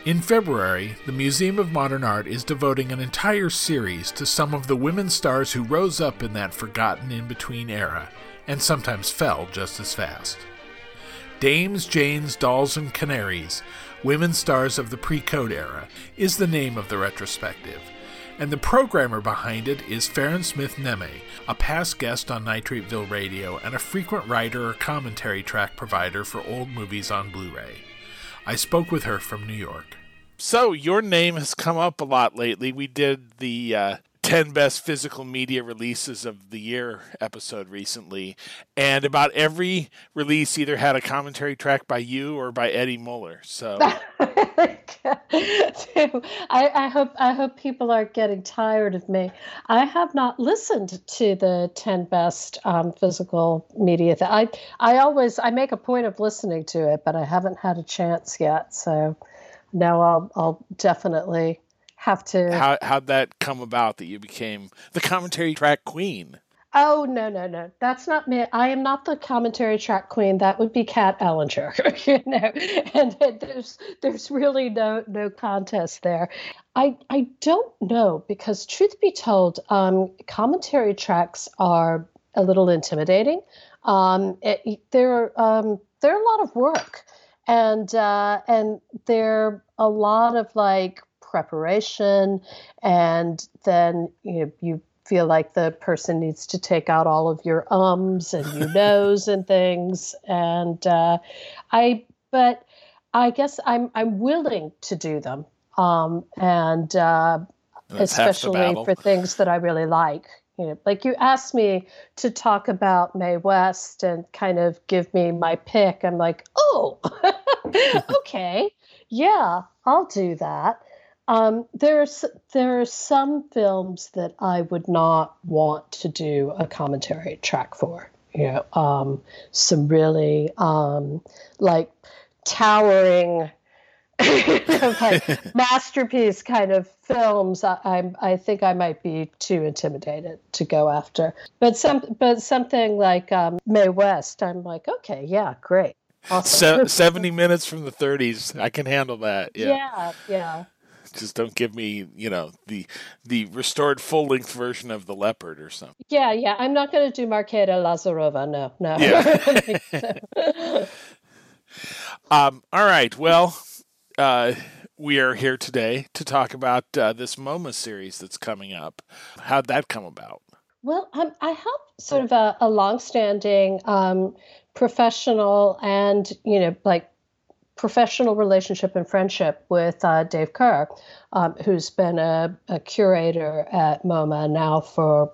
In February, the Museum of Modern Art is devoting an entire series to some of the women stars who rose up in that forgotten in between era and sometimes fell just as fast. Dames, Janes, Dolls, and Canaries, Women Stars of the Pre Code Era, is the name of the retrospective, and the programmer behind it is Farran Smith Nehme, a past guest on Nitrateville Radio and a frequent writer or commentary track provider for old movies on Blu ray. I spoke with her from New York. So, your name has come up a lot lately. We did the uh, 10 best physical media releases of the year episode recently, and about every release either had a commentary track by you or by Eddie Muller. So, I, I hope I hope people aren't getting tired of me. I have not listened to the ten best um, physical media. Th- I I always I make a point of listening to it, but I haven't had a chance yet. So now I'll I'll definitely have to. how, how'd that come about that you became the commentary track queen? Oh no no no! That's not me. I am not the commentary track queen. That would be Kat Ellinger, you know. And there's there's really no no contest there. I I don't know because truth be told, um, commentary tracks are a little intimidating. Um, it, they're um, they're a lot of work, and uh, and they're a lot of like preparation, and then you know, you feel like the person needs to take out all of your ums and your no's and things. And uh, i but i guess i'm i'm willing to do them. Um, and uh, especially for things that i really like. You know like you asked me to talk about mae west and kind of give me my pick i'm like oh okay. Yeah i'll do that um, there's there are some films that I would not want to do a commentary track for. You know, um, some really um, like towering, like masterpiece kind of films. I, I'm I think I might be too intimidated to go after. But some but something like um, Mae West, I'm like, okay, yeah, great. Awesome. Se- 70 minutes from the 30s. I can handle that. Yeah. yeah, yeah. Just don't give me, you know, the the restored full length version of The Leopard or something. Yeah, yeah. I'm not going to do Marketa Lazarova. No, no. Yeah. Um, all right. Well, uh, we are here today to talk about uh, this MoMA series that's coming up. How'd that come about? well, um, I have sort of a, a longstanding um, professional and, you know, like professional relationship and friendship with uh, Dave Kehr, um, who's been a, a, curator at MoMA now for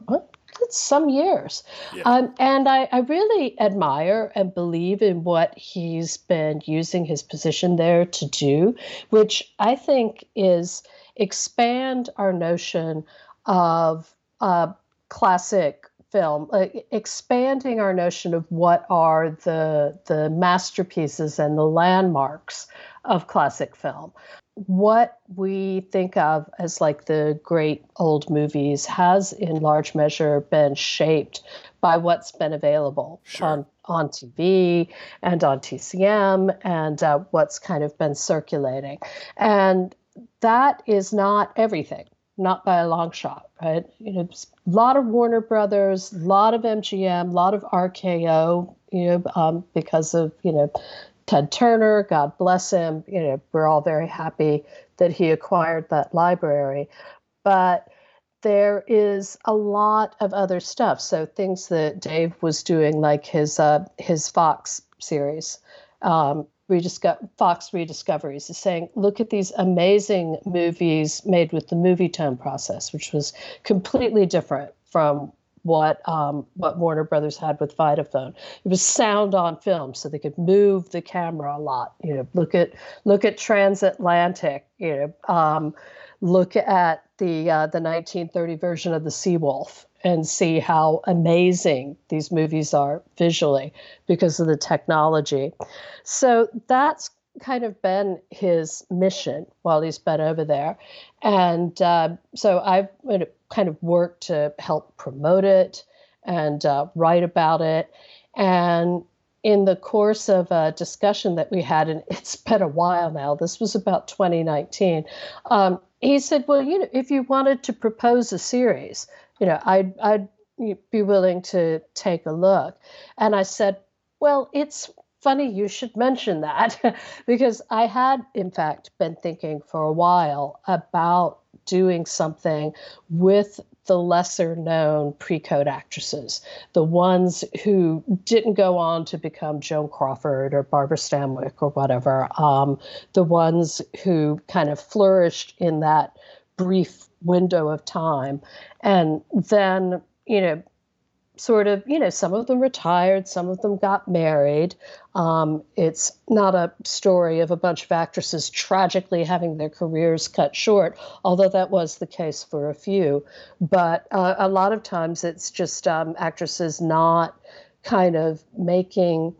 some years. Yeah. Um, and I, I, really admire and believe in what he's been using his position there to do, which I think is expand our notion of uh, classic film, uh, expanding our notion of what are the the masterpieces and the landmarks of classic film. What we think of as like the great old movies has, in large measure, been shaped by what's been available sure. on on TV and on TCM and uh, what's kind of been circulating, and that is not everything not by a long shot, right? You know, a lot of Warner Brothers, a lot of MGM, a lot of RKO, you know, um, because of, you know, Ted Turner, God bless him. You know, we're all very happy that he acquired that library. But there is a lot of other stuff. So things that Dave was doing, like his uh, his Fox series, um, redisco- Fox Rediscoveries is saying, look at these amazing movies made with the Movietone process, which was completely different from what um, what Warner Brothers had with Vitaphone. It was sound on film, so they could move the camera a lot. You know, look at look at Transatlantic. You know, um, look at the uh, the 1930 version of the Seawolf and see how amazing these movies are visually because of the technology. So that's kind of been his mission while he's been over there. And uh, so I've kind of worked to help promote it and uh, write about it. And in the course of a discussion that we had, and it's been a while now, this was about 2019, um, he said, Well, you know, if you wanted to propose a series, you know, I'd, I'd be willing to take a look. And I said, well, it's funny you should mention that because I had, in fact, been thinking for a while about doing something with the lesser known pre code actresses, the ones who didn't go on to become Joan Crawford or Barbara Stanwyck or whatever, um, the ones who kind of flourished in that brief window of time. And then, you know, sort of, you know, some of them retired, some of them got married. Um, it's not a story of a bunch of actresses tragically having their careers cut short, although that was the case for a few. But uh, a lot of times it's just um, actresses not kind of making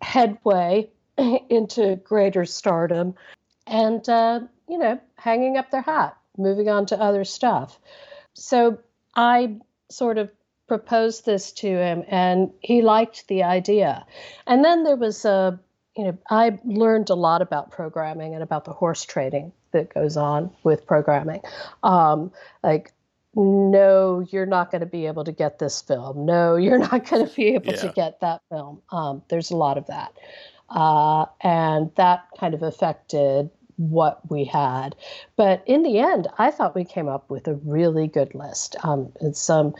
headway into greater stardom and, uh, you know, hanging up their hat moving on to other stuff. So I sort of proposed this to him and he liked the idea. And then there was a, you know, I learned a lot about programming and about the horse trading that goes on with programming. Um, like, no, you're not going to be able to get this film. No, you're not going to be able yeah. to get that film. Um, there's a lot of that. Uh, and that kind of affected what we had. But in the end, I thought we came up with a really good list. Um, it's some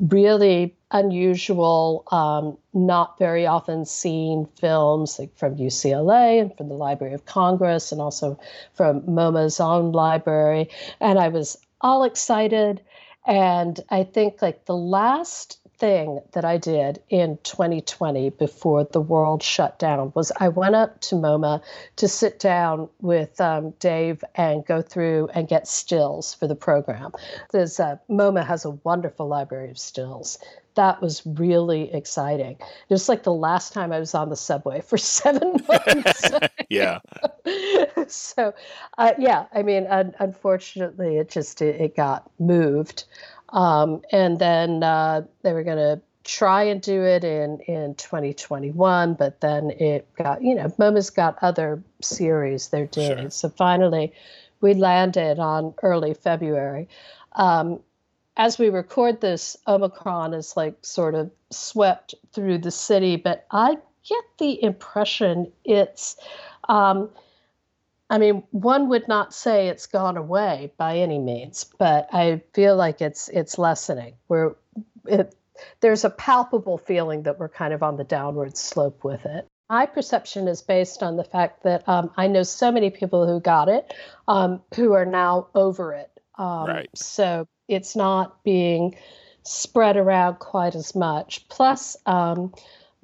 really unusual, um, not very often seen films like from UCLA and from the Library of Congress and also from MoMA's own library. And I was all excited. And I think like the last thing that I did in 2020 before the world shut down was I went up to MoMA to sit down with um, Dave and go through and get stills for the program. There's uh, MoMA has a wonderful library of stills. That was really exciting. It was like the last time I was on the subway for seven months. yeah. so, uh, yeah, I mean, un- unfortunately, it just it, it got moved. Um, and then uh, they were going to try and do it in, in 2021, but then it got, you know, MoMA's got other series they're doing. Sure. So finally, we landed on early February. Um, as we record this, Omicron is like sort of swept through the city, but I get the impression it's um, I mean, one would not say it's gone away by any means, but I feel like it's it's lessening. it, there's a palpable feeling that we're kind of on the downward slope with it. my perception is based on the fact that um, I know so many people who got it um, who are now over it. Um, Right. So it's not being spread around quite as much. Plus, um,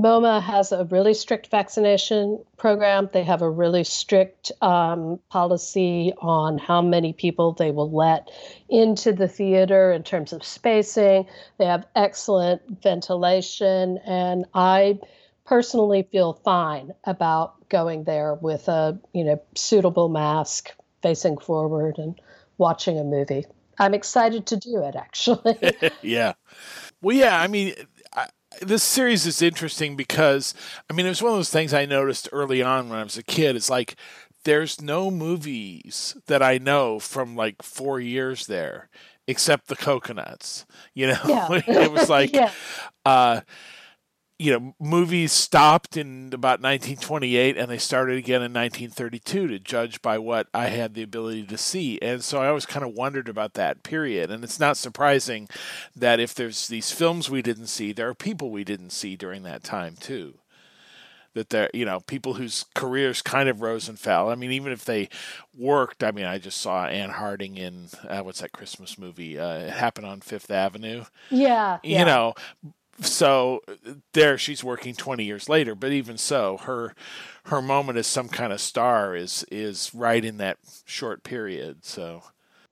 MoMA has a really strict vaccination program. They have a really strict um, policy on how many people they will let into the theater in terms of spacing. They have excellent ventilation, and I personally feel fine about going there with a you know suitable mask, facing forward, and watching a movie. I'm excited to do it actually. yeah. Well, yeah. I mean, this series is interesting because I mean, it was one of those things I noticed early on when I was a kid. It's like there's no movies that I know from like four years there except the Cocoanuts. You know, Yeah. it was like, Yeah. uh, you know, movies stopped in about 1928 and they started again in 1932 to judge by what I had the ability to see. And so I always kind of wondered about that period. And it's not surprising that if there's these films we didn't see, there are people we didn't see during that time too. That there, you know, people whose careers kind of rose and fell. I mean, even if they worked, I mean, I just saw Ann Harding in uh, what's that Christmas movie? Uh, it happened on Fifth Avenue yeah, you yeah. know so there she's working 20 years later but even so her her moment as some kind of star is is right in that short period so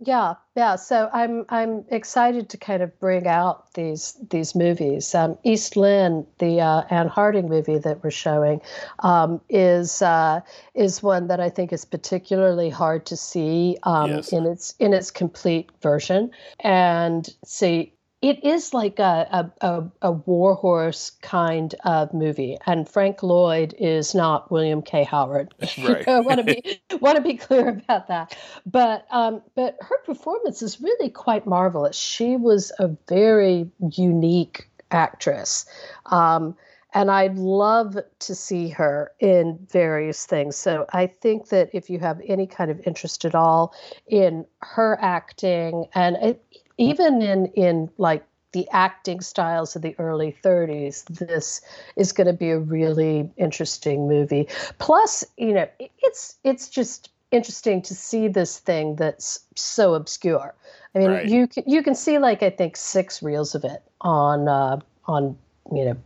Yeah, yeah. So I'm I'm excited to kind of bring out these these movies. Um, East Lynne, the uh, Ann Harding movie that we're showing, um, is uh, is one that I think is particularly hard to see um, Yes. in its in its complete version. And see, it is like a, a, a, a war horse kind of movie. And Frank Lloyd is not William K. Howard. Right. I want to be want to be clear about that. But um, but her performance is really quite marvelous. She was a very unique actress. Um, and I'd love to see her in various things. So I think that if you have any kind of interest at all in her acting and it, even in in like the acting styles of the early 30s, this is going to be a really interesting movie. Plus, you know, it's it's just interesting to see this thing that's so obscure. I mean, Right. you can you can see like I think six reels of it on uh, on you know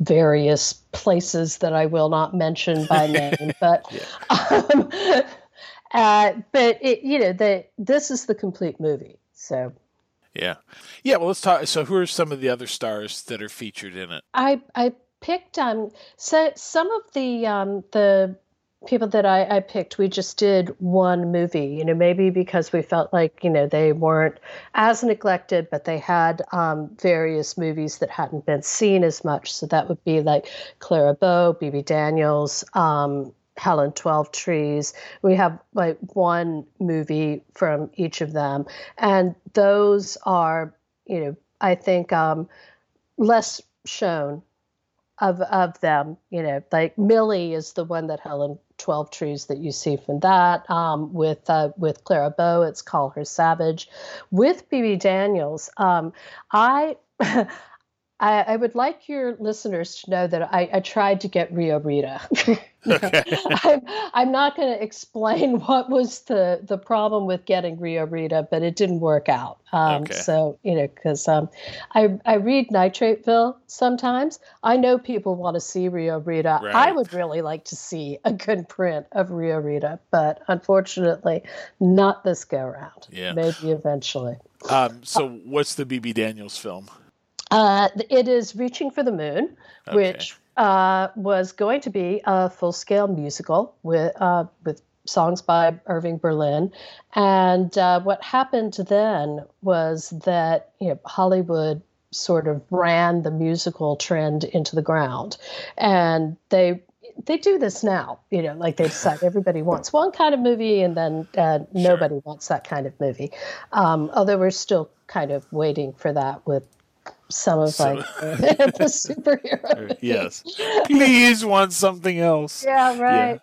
various places that I will not mention by name, but um, uh, but it, you know the this is the complete movie. So yeah. Yeah well let's talk so who are some of the other stars that are featured in it? I I picked um so some of the um the people that I, I picked we just did one movie you know maybe because we felt like you know they weren't as neglected but they had um, various movies that hadn't been seen as much. So that would be like clara bow Bebe Daniels um, Helen Twelvetrees we have like one movie from each of them and those are you know i think um, less shown of of them. You know, like Millie is the one that Helen Twelvetrees that you see from that. Um, with uh, with Clara Bow, it's Call Her Savage. With Bebe Daniels, um, I. I, I would like your listeners to know that I, I tried to get Rio Rita. okay. I'm, I'm not going to explain what was the, the problem with getting Rio Rita, but it didn't work out. Um, Okay. So, you know, because um, I, I read Nitrateville sometimes. I know people want to see Rio Rita. Right. I would really like to see a good print of Rio Rita, but unfortunately, not this go round. Yeah. Maybe eventually. um so what's the Bebe Daniels film Uh, it is Reaching for the Moon, Okay. which uh, was going to be a full-scale musical with uh, with songs by Irving Berlin. And uh, what happened then was that you know Hollywood sort of ran the musical trend into the ground, and they. They do this now, you know, like they decide everybody wants one kind of movie and then uh, nobody wants that kind of movie. Um, although we're still kind of waiting for that with some of So- like the, the superhero. yes please want something else Yeah, right.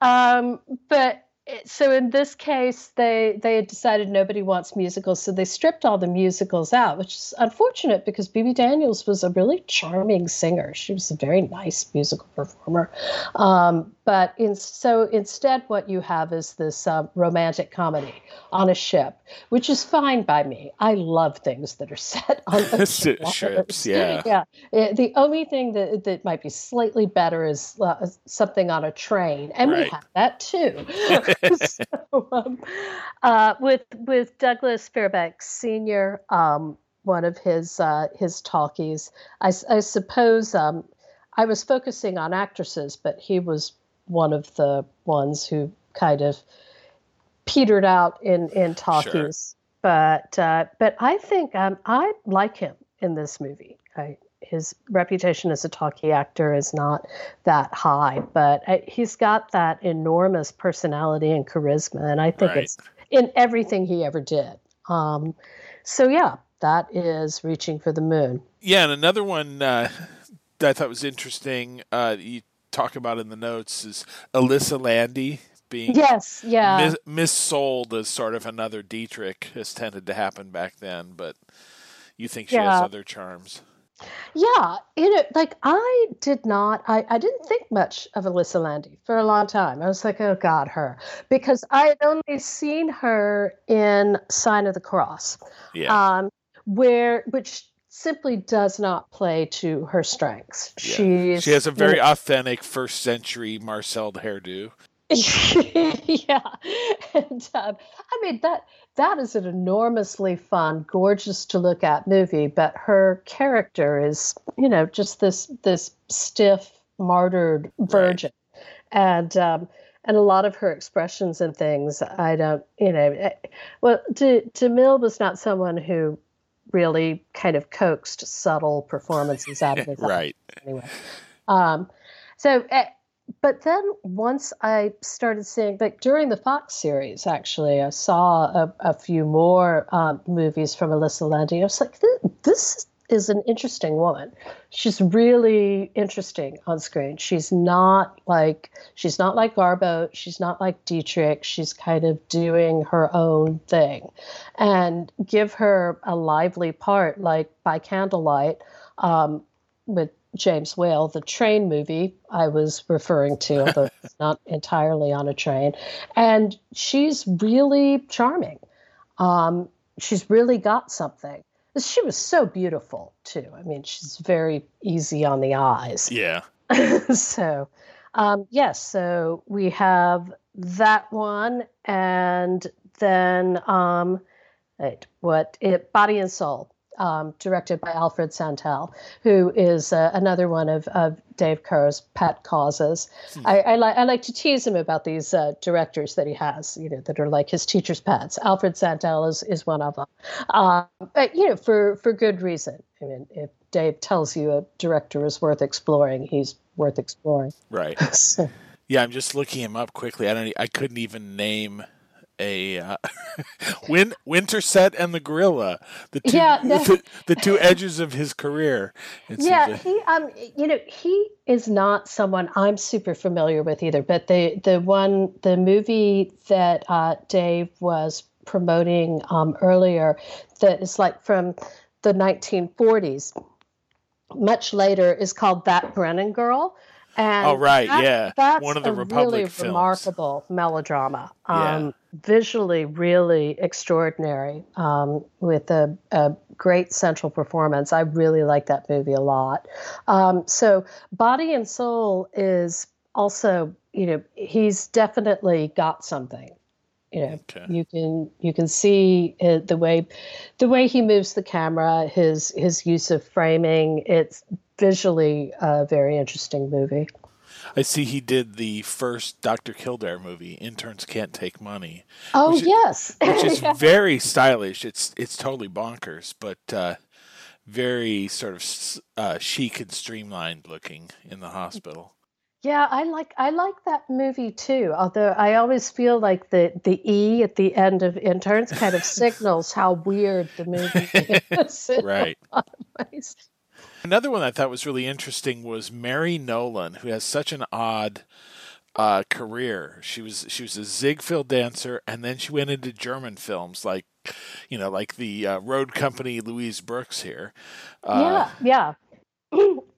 Um, but so in this case, they they had decided nobody wants musicals, so they stripped all the musicals out, which is unfortunate because Bebe Daniels was a really charming singer. She was a very nice musical performer. Um, but in, so instead, what you have is this uh, romantic comedy on a ship, which is fine by me. I love things that are set on ships. Yeah, yeah. The only thing that that might be slightly better is uh, something on a train, and right. we have that too. so, um, uh, with with Douglas Fairbanks Senior, um, one of his uh, his talkies, I, I suppose. Um, I was focusing on actresses, but he was one of the ones who kind of petered out in in talkies. Sure. But uh, but I think um, I like him in this movie. I, his reputation as a talkie actor is not that high, but I, he's got that enormous personality and charisma, and I think right. it's in everything he ever did. Um, so yeah, that is reaching for the moon. Yeah, and another one uh, that I thought was interesting. Uh, you talk about in the notes is Elissa Landi being yes, yeah, mis- missold as sort of another Dietrich has tended to happen back then, but you think she yeah. has other charms. Yeah, you know, like I did not, I, I didn't think much of Elissa Landi for a long time. I was like, oh God, her. Because I had only seen her in Sign of the Cross. Yeah. Um, where, which simply does not play to her strengths. Yeah. She's, she has a very you know, authentic first century Marcel hairdo. yeah, and um, I mean that that is an enormously fun, gorgeous to look at movie. But her character is, you know, just this this stiff, martyred virgin, right. and um, and a lot of her expressions and things. I don't, you know, eh, well, DeMille was not someone who really kind of coaxed subtle performances out of his right anyway um, so uh, but then once i started seeing like during the fox series actually i saw a, a few more um, movies from Elissa Landi i was like this, this is an interesting woman. She's really interesting on screen. She's not like she's not like Garbo. She's not like Dietrich. She's kind of doing her own thing, and give her a lively part, like by candlelight, um, with James Whale, the train movie I was referring to, although it's not entirely on a train, and she's really charming. Um, she's really got something she was so beautiful too. I mean, she's very easy on the eyes. Yeah. so, um, yes. So we have that one, and then um, what? It, Body and Soul um, directed by Alfred Santell, who is uh, another one of, of Dave Kehr's pet causes. Hmm. I, I, li- I, like to tease him about these uh, directors that he has, you know, that are like his teacher's pets. Alfred Santell is, is one of them, uh, but you know, for for good reason. I mean, if Dave tells you a director is worth exploring, he's worth exploring. Right. so. Yeah, I'm just looking him up quickly. I don't. I couldn't even name a uh, Win- Winterset and the Gorilla, the two, yeah, the, the, two edges of his career. yeah, he um, you know, he is not someone I'm super familiar with either. But the the one the movie that uh, Dave was promoting um, earlier, that is like from the 1940s, much later, is called That Brennan Girl and oh right, that, yeah, that's one of the a Republic really films. remarkable melodrama. Um, yeah. Visually, really extraordinary, um, with a, a, great central performance. I really like that movie a lot. Um, so, Body and Soul is also, you know, he's definitely got something you know okay. you can you can see it, the way the way he moves the camera his his use of framing it's visually a very interesting movie I see he did the first Dr. Kildare movie, Interns Can't Take Money. Oh which yes, which is very stylish. It's it's totally bonkers, but uh, very sort of uh, chic and streamlined looking in the hospital. Yeah, I like I like that movie too. Although I always feel like the the e at the end of interns kind of signals how weird the movie is. right. Another one I thought was really interesting was Mary Nolan, who has such an odd uh, career. She was she was a Ziegfeld dancer, and then she went into German films like, you know, like the uh, Road Company Louise Brooks here. Uh, yeah, yeah.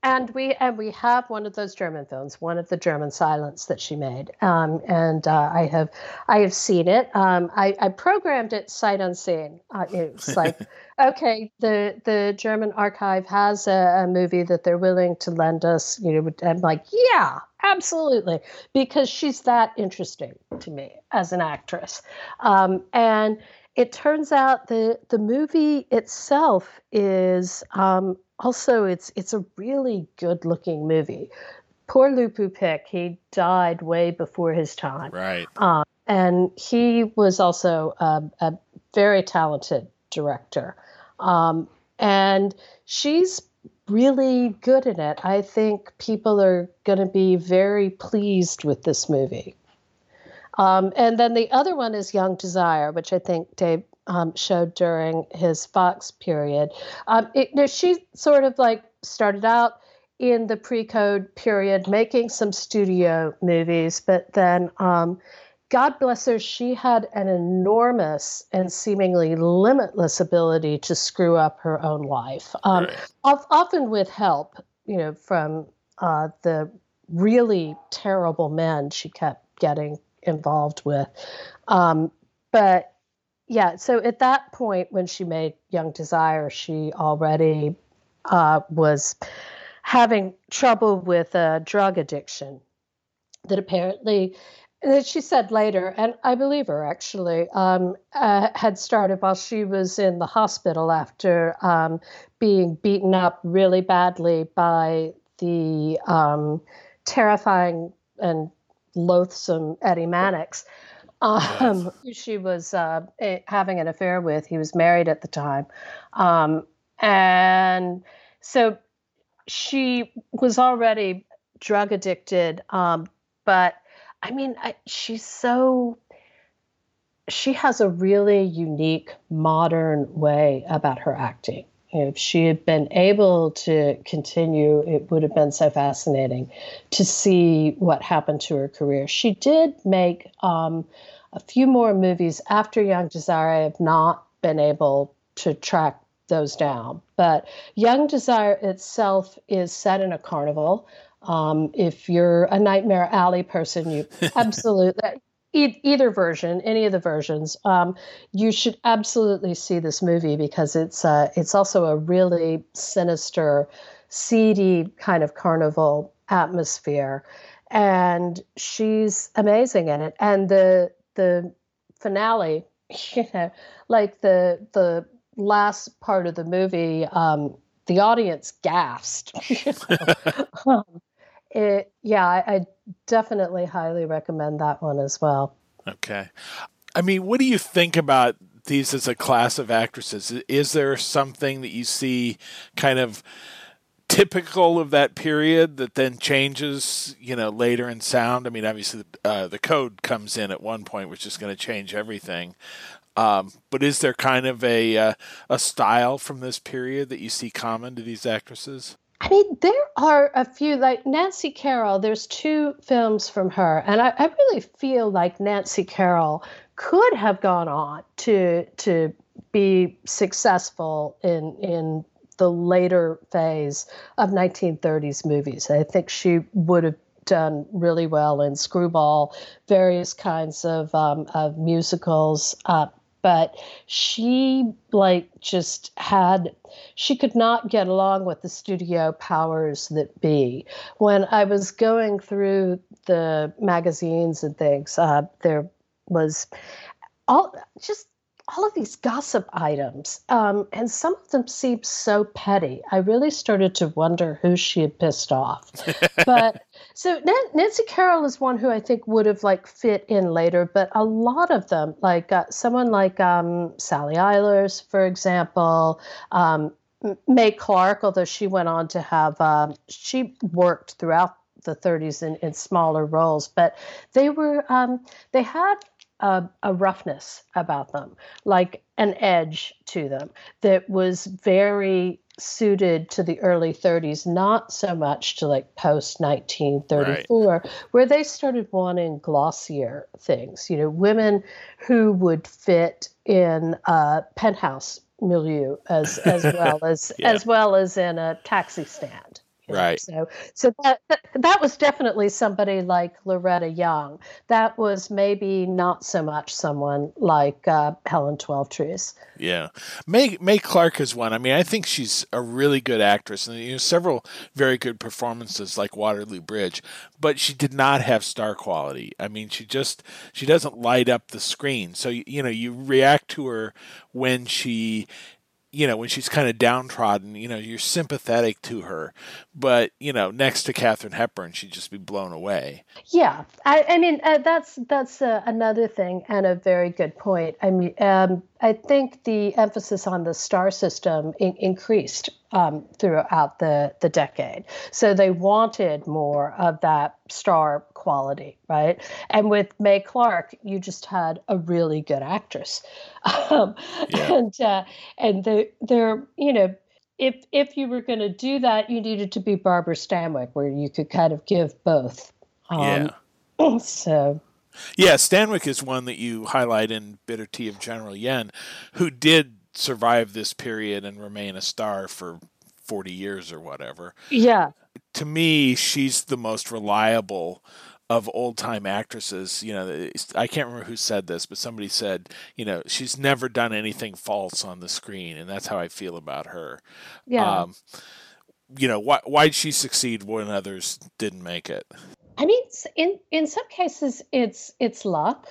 And we and we have one of those German films, one of the German silents that she made, um, and uh, I have I have seen it. Um, I, I, programmed it sight unseen. Uh, it's like okay, the the German archive has a, a, movie that they're willing to lend us. You know, I'm like, yeah, absolutely, because she's that interesting to me as an actress, um, and it turns out the the movie itself is um, also it's it's a really good looking movie. Poor Lupu Pick, he died way before his time. Right. Uh, and he was also a, a very talented director. Um, and she's really good in it. I think people are going to be very pleased with this movie. Um, and then the other one is Young Desire, which I think Dave um, showed during his Fox period. Um, it, she sort of like started out in the pre-code period, making some studio movies, but then. Um, God bless her, she had an enormous and seemingly limitless ability to screw up her own life, um, right. often with help, you know, from uh, the really terrible men she kept getting involved with. Um, but yeah, so at that point, when she made Young Desire, she already uh, was having trouble with a drug addiction that apparently that she said later, and I believe her actually, um, uh, had started while she was in the hospital after um, being beaten up really badly by the um, terrifying and loathsome Eddie Mannix um, yes. she was uh, eh, having an affair with. He was married at the time. Um, and so she was already drug addicted. Um, but I mean, I, she's so, she has a really unique modern way about her acting. If she had been able to continue, it would have been so fascinating to see what happened to her career. She did make um, a few more movies after Young Desire. I have not been able to track those down. But Young Desire itself is set in a carnival. Um, if you're a Nightmare Alley person, you absolutely either version, any of the versions, um, you should absolutely see this movie because it's uh, it's also a really sinister, seedy kind of carnival atmosphere, and she's amazing in it. And the the finale, you know, like the the last part of the movie, um, the audience gasped. You know? um, it, yeah, I, I definitely highly recommend that one as well. Okay. I mean, what do you think about these as a class of actresses? Is there something that you see kind of typical of that period that then changes, you know, later in sound? I mean, obviously, uh, the code comes in at one point, which is going to change everything. Um, but is there kind of a uh, a style from this period that you see common to these actresses? I mean, there are a few, like Nancy Carroll, there's two films from her. And I, I really feel like Nancy Carroll could have gone on to to be successful in in the later phase of 1930s movies. I think she would have done really well in Screwball, various kinds of um, of musicals. Uh, but she like just had she could not get along with the studio powers that be when i was going through the magazines and things uh, there was all just all of these gossip items, um, and some of them seemed so petty. I really started to wonder who she had pissed off. but so Nancy Carroll is one who I think would have like fit in later, but a lot of them, like uh, someone like um, Sally Eilers, for example, um, Mae Clarke, although she went on to have, um, she worked throughout the 30s in, in smaller roles, but they were um, they had a, a, roughness about them, like an edge to them that was very suited to the early 30s, not so much to like post 1934, right. where they started wanting glossier things. You know, women who would fit in a penthouse milieu as as well as yeah. as well as in a taxi stand. Right. So, so that, that, that was definitely somebody like Loretta Young. That was maybe not so much someone like uh, Helen Twelvetrees. Yeah, Mae Mae Clarke is one. I mean, I think she's a really good actress, and you know, several very good performances like Waterloo Bridge. But she did not have star quality. I mean, she just she doesn't light up the screen. So you know, you react to her when she you know, when she's kind of downtrodden, you know, you're sympathetic to her. But, you know, next to Katharine Hepburn, she'd just be blown away. Yeah. I, I mean, uh, that's that's uh, another thing and a very good point. I mean, um, I think the emphasis on the star system in- increased um, throughout the, the decade. So they wanted more of that star quality, right? And with Mae Clarke, you just had a really good actress, um, yeah. and uh, and the, they're you know. If, if you were going to do that, you needed to be Barbara Stanwyck, where you could kind of give both. Um, yeah. So yeah, Stanwyck is one that you highlight in Bitter Tea of General Yen, who did survive this period and remain a star for 40 years or whatever. Yeah. To me, she's the most reliable of old time actresses. You know, I can't remember who said this, but somebody said, you know, she's never done anything false on the screen, and that's how I feel about her. Yeah. Um, you know, why why'd she succeed when others didn't make it? I mean, in in some cases, it's it's luck,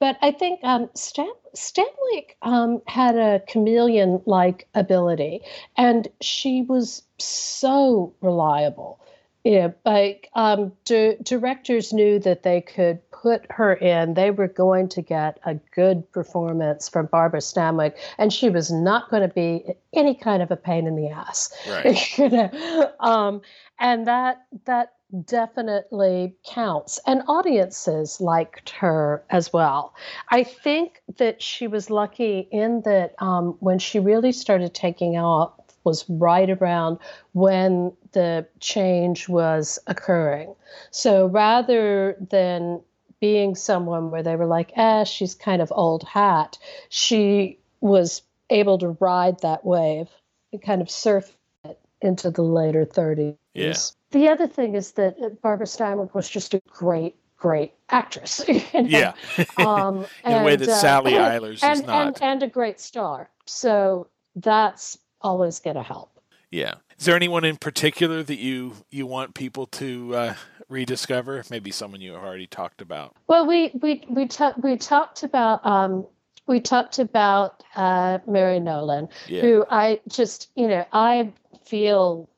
but I think um, Stan, Stanwyck um, had a chameleon-like ability, and she was so reliable. Yeah, like um, di- directors knew that they could put her in. They were going to get a good performance from Barbara Stanwyck, and she was not going to be any kind of a pain in the ass. Right. you know? um, and that that definitely counts. And audiences liked her as well. I think that she was lucky in that um, when she really started taking off was right around when the change was occurring. So rather than being someone where they were like, eh, she's kind of old hat, she was able to ride that wave and kind of surf it into the later 30s. Yeah the other thing is that Barbara Stanwyck was just a great, great actress. You know? Yeah, um, in and, a way that uh, Sally Eilers and, is not, and, and a great star. So that's always going to help. Yeah. Is there anyone in particular that you you want people to uh, rediscover? Maybe someone you have already talked about. Well, we we we talked we talked about um, we talked about uh, Mary Nolan, yeah. who I just you know I feel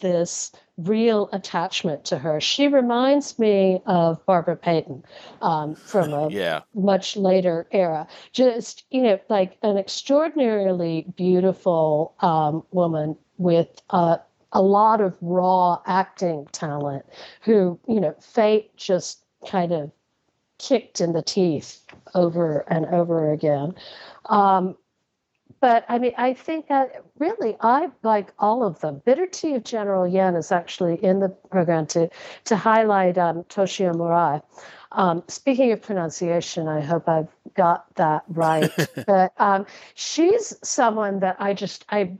this real attachment to her. She reminds me of Barbara Payton um, from a yeah. much later era. Just, you know, like an extraordinarily beautiful um, woman with uh, a lot of raw acting talent who, you know, fate just kind of kicked in the teeth over and over again. Um, but I mean, I think that really I like all of them. Bitter Tea of General Yen is actually in the program to to highlight um, Toshia Mori. Um, speaking of pronunciation, I hope I've got that right. but um, she's someone that I just I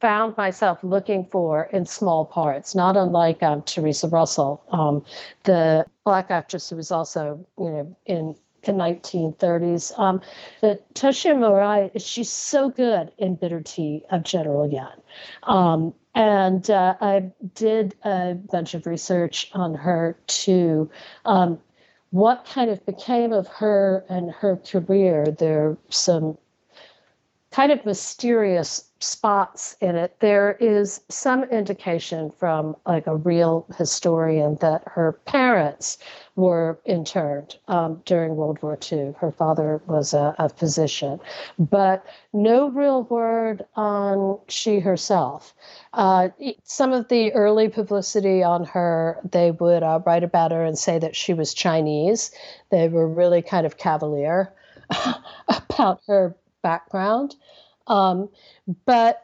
found myself looking for in small parts, not unlike um, Theresa Russell, um, the black actress who was also you know in the 1930s. Um, but Toshia Mori, she's so good in Bitter Tea of General Yen. Um, and uh, I did a bunch of research on her too. Um, what kind of became of her and her career? There are some kind of mysterious spots in it. There is some indication from like a real historian that her parents were interned um, during World War II. Her father was a, a, physician, but no real word on she herself. Uh, some of the early publicity on her, they would uh, write about her and say that she was Chinese. They were really kind of cavalier about her background. Um, but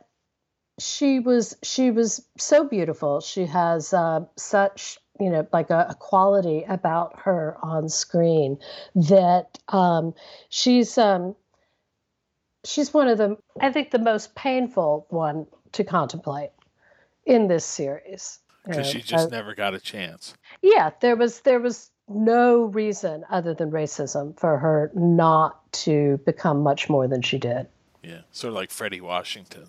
she was she was so beautiful. She has uh, such you know like a, a, quality about her on screen that um, she's um, she's one of the I think the most painful one to contemplate in this series because she just uh, never got a chance. Yeah, there was there was no reason other than racism for her not to become much more than she did. Yeah, sort of like Fredi Washington.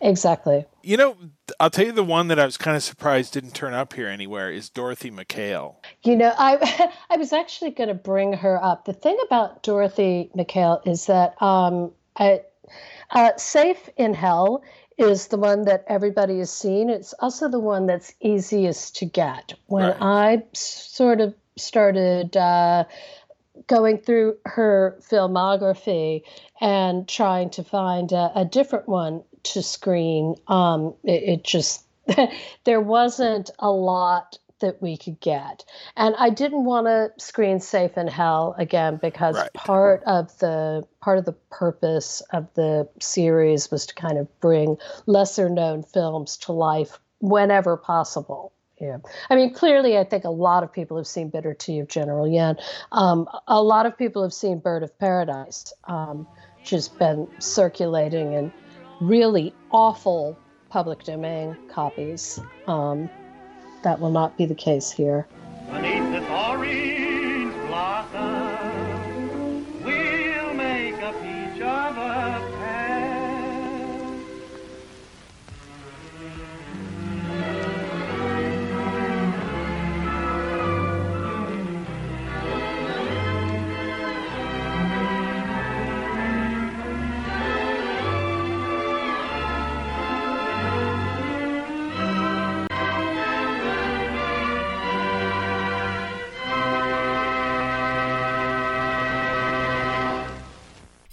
Exactly. You know, I'll tell you the one that I was kind of surprised didn't turn up here anywhere is Dorothy Mackaill. You know, I I was actually going to bring her up. The thing about Dorothy Mackaill is that um, I, uh, Safe in Hell is the one that everybody has seen. It's also the one that's easiest to get. When right. I sort of started uh, going through her filmography and trying to find a, a different one to screen, um, it, it just there wasn't a lot that we could get. And I didn't want to screen Safe in Hell again because right. part of the part of the purpose of the series was to kind of bring lesser known films to life whenever possible. Yeah. I mean, clearly, I think a lot of people have seen Bitter Tea of General Yen. Um, a lot of people have seen Bird of Paradise, um, which has been circulating in really awful public domain copies. Um, that will not be the case here.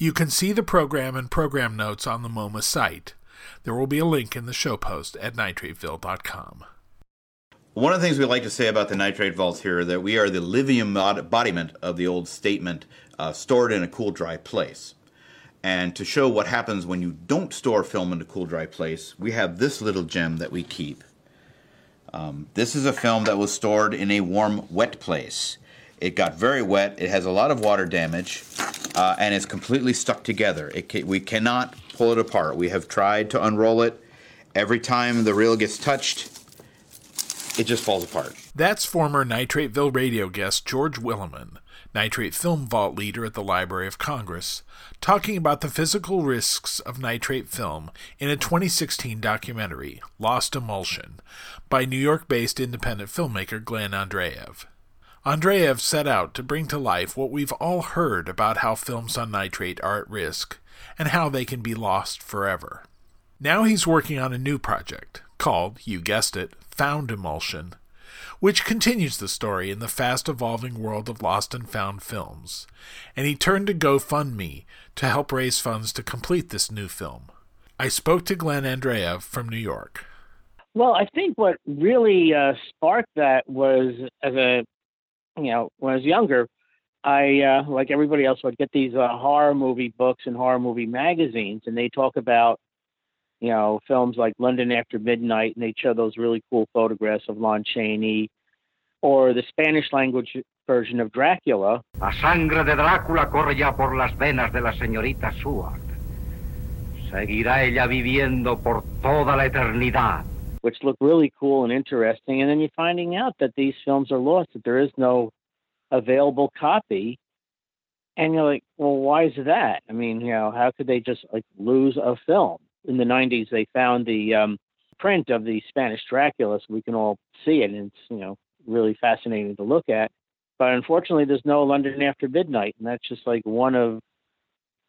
You can see the program and program notes on the MoMA site. There will be a link in the show post at nitrateville.com. One of the things we like to say about the nitrate vaults here is that we are the living embodiment of the old statement uh, stored in a cool, dry place. And to show what happens when you don't store film in a cool, dry place, we have this little gem that we keep. Um, this is a film that was stored in a warm, wet place. It got very wet. It has a lot of water damage, uh, and it's completely stuck together. Ca- we cannot pull it apart. We have tried to unroll it. Every time the reel gets touched, it just falls apart. That's former Nitrateville radio guest George Willeman, nitrate film vault leader at the Library of Congress, talking about the physical risks of nitrate film in a 2016 documentary, Lost Emulsion, by New York based independent filmmaker Glenn Andreiev. Andreiev set out to bring to life what we've all heard about how films on nitrate are at risk and how they can be lost forever. Now he's working on a new project called, you guessed it, Found Emulsion, which continues the story in the fast evolving world of lost and found films, and he turned to GoFundMe to help raise funds to complete this new film. I spoke to Glenn Andreiev from New York. Well, I think what really uh, sparked that was as a you know, when I was younger, I uh, like everybody else would get these uh, horror movie books and horror movie magazines, and they talk about you know films like London After Midnight, and they show those really cool photographs of Lon Chaney, or the Spanish language version of Dracula. La sangre de Drácula corre ya por las venas de la señorita Seward. Seguirá ella viviendo por toda la eternidad which look really cool and interesting. And then you're finding out that these films are lost, that there is no available copy. And you're like, well, why is that? I mean, you know, how could they just like lose a film? In the 90s, they found the um, print of the Spanish Dracula, so we can all see it, and it's you know really fascinating to look at. But unfortunately, there's no London After Midnight, and that's just like one of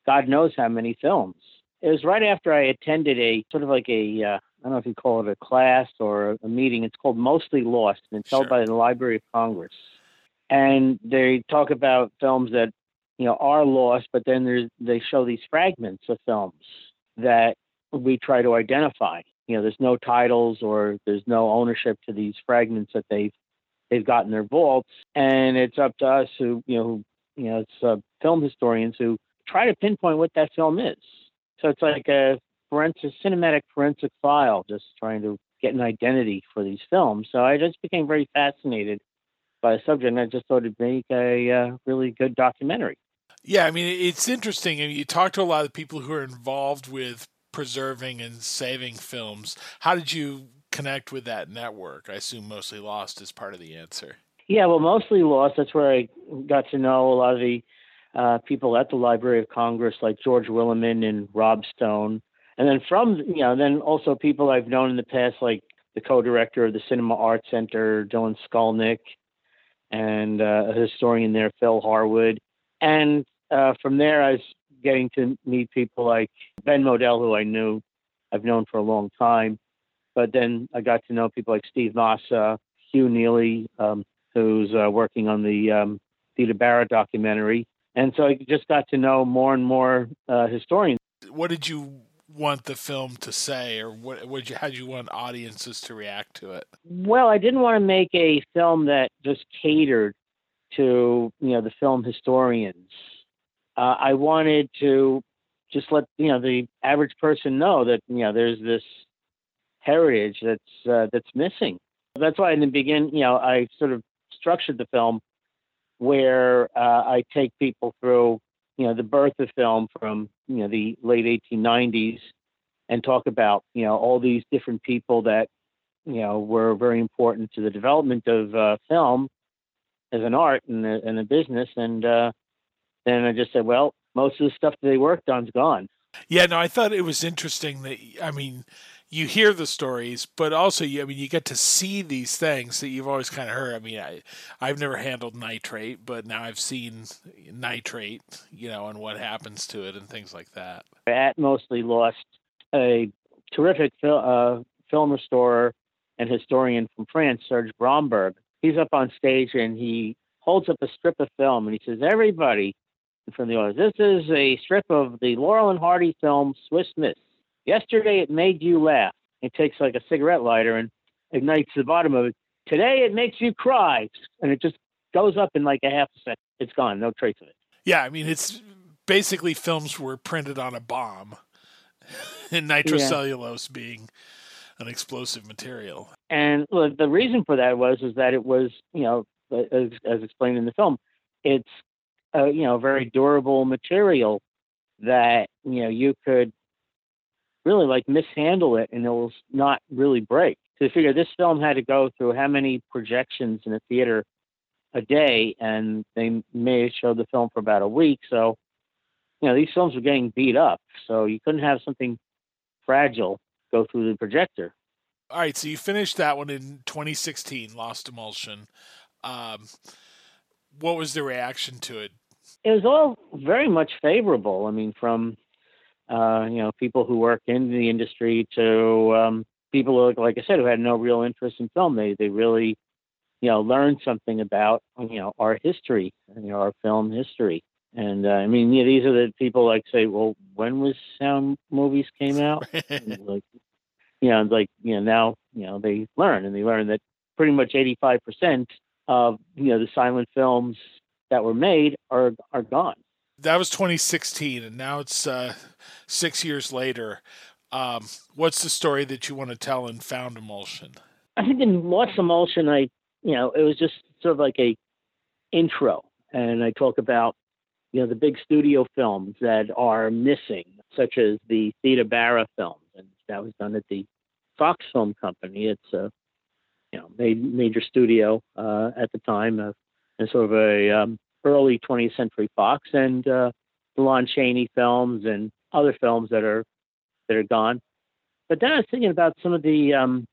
God knows how many films. It was right after I attended a sort of like a uh, I don't know if you call it a class or a meeting. It's called Mostly Lost, and it's sure. held by the Library of Congress. And they talk about films that you know are lost, but then there's, they show these fragments of films that we try to identify. You know, there's no titles or there's no ownership to these fragments that they've they've got in their vaults, and it's up to us who you know who, you know it's uh, film historians who try to pinpoint what that film is. So it's like a forensic, cinematic forensic file, just trying to get an identity for these films. So I just became very fascinated by the subject, and I just thought it'd make a uh, really good documentary. Yeah, I mean, it's interesting. I mean, you talk to a lot of people who are involved with preserving and saving films. How did you connect with that network? I assume mostly Lost is part of the answer. Yeah, well, mostly Lost. That's where I got to know a lot of the uh, people at the Library of Congress, like George Willeman and Rob Stone. And then from, you know, then also people I've known in the past, like the co-director of the Cinema Arts Center, Dylan Skolnick, and uh, a historian there, Phil Harwood. And uh, from there, I was getting to meet people like Ben Model, who I knew, I've known for a long time. But then I got to know people like Steve Massa, Hugh Neely, um, who's uh, working on the um, Theda Bara documentary. And so I just got to know more and more uh, historians. What did you want the film to say, or what? What you, how did you want audiences to react to it? Well, I didn't want to make a film that just catered to you know the film historians. Uh, I wanted to just let you know the average person know that you know there's this heritage that's uh, that's missing. That's why in the beginning, you know, I sort of structured the film where uh, I take people through, you know, the birth of film from, you know, the late 1890s and talk about, you know, all these different people that, you know, were very important to the development of uh, film as an art and a, and a business. And uh, then I just said, well, most of the stuff they worked on's gone. Yeah, no, I thought it was interesting that, I mean, you hear the stories, but also you, I mean, you get to see these things that you've always kind of heard. I mean, I, I've never handled nitrate, but now I've seen nitrate, you know, and what happens to it and things like that. At Mostly Lost, a terrific fil- uh, film restorer and historian from France, Serge Bromberg. He's up on stage and he holds up a strip of film and he says, "Everybody." From the audience, this is a strip of the Laurel and Hardy film Swiss Miss. Yesterday it made you laugh. It takes like a cigarette lighter and ignites the bottom of it. Today it makes you cry. And it just goes up in like a half a second. It's gone. No trace of it. Yeah, I mean, it's basically films were printed on a bomb, and nitrocellulose yeah. being an explosive material. And well, the reason for that was is that it was, you know, as, as explained in the film, it's a you know very durable material that you know you could really like mishandle it and it will not really break. So you figure this film had to go through how many projections in a theater a day, and they may have showed the film for about a week. So, you know, these films were getting beat up. So you couldn't have something fragile go through the projector. All right, so you finished that one in 2016, Lost Emulsion. Um, what was the reaction to it? It was all very much favorable. I mean, from uh, you know, people who work in the industry to um, people who, like I said, who had no real interest in film. They they really, you know, learned something about you know our history, you know, our film history. And uh, I mean, yeah, these are the people like say, well, when was sound movies came out? like, you know, like you know, now you know they learn and they learn that pretty much eighty five percent of you know the silent films that were made are are gone that was 2016, and now it's uh, six years later. Um, what's the story that you want to tell in Found Emulsion? I think in Lost Emulsion, I you know it was just sort of like a intro, and I talk about you know the big studio films that are missing, such as the Theda Bara films, and that was done at the Fox Film Company. It's a you know major studio uh, at the time, uh, and sort of a um, early 20th Century Fox and uh, the Lon Chaney films and other films that are that are gone. But then I was thinking about some of the um,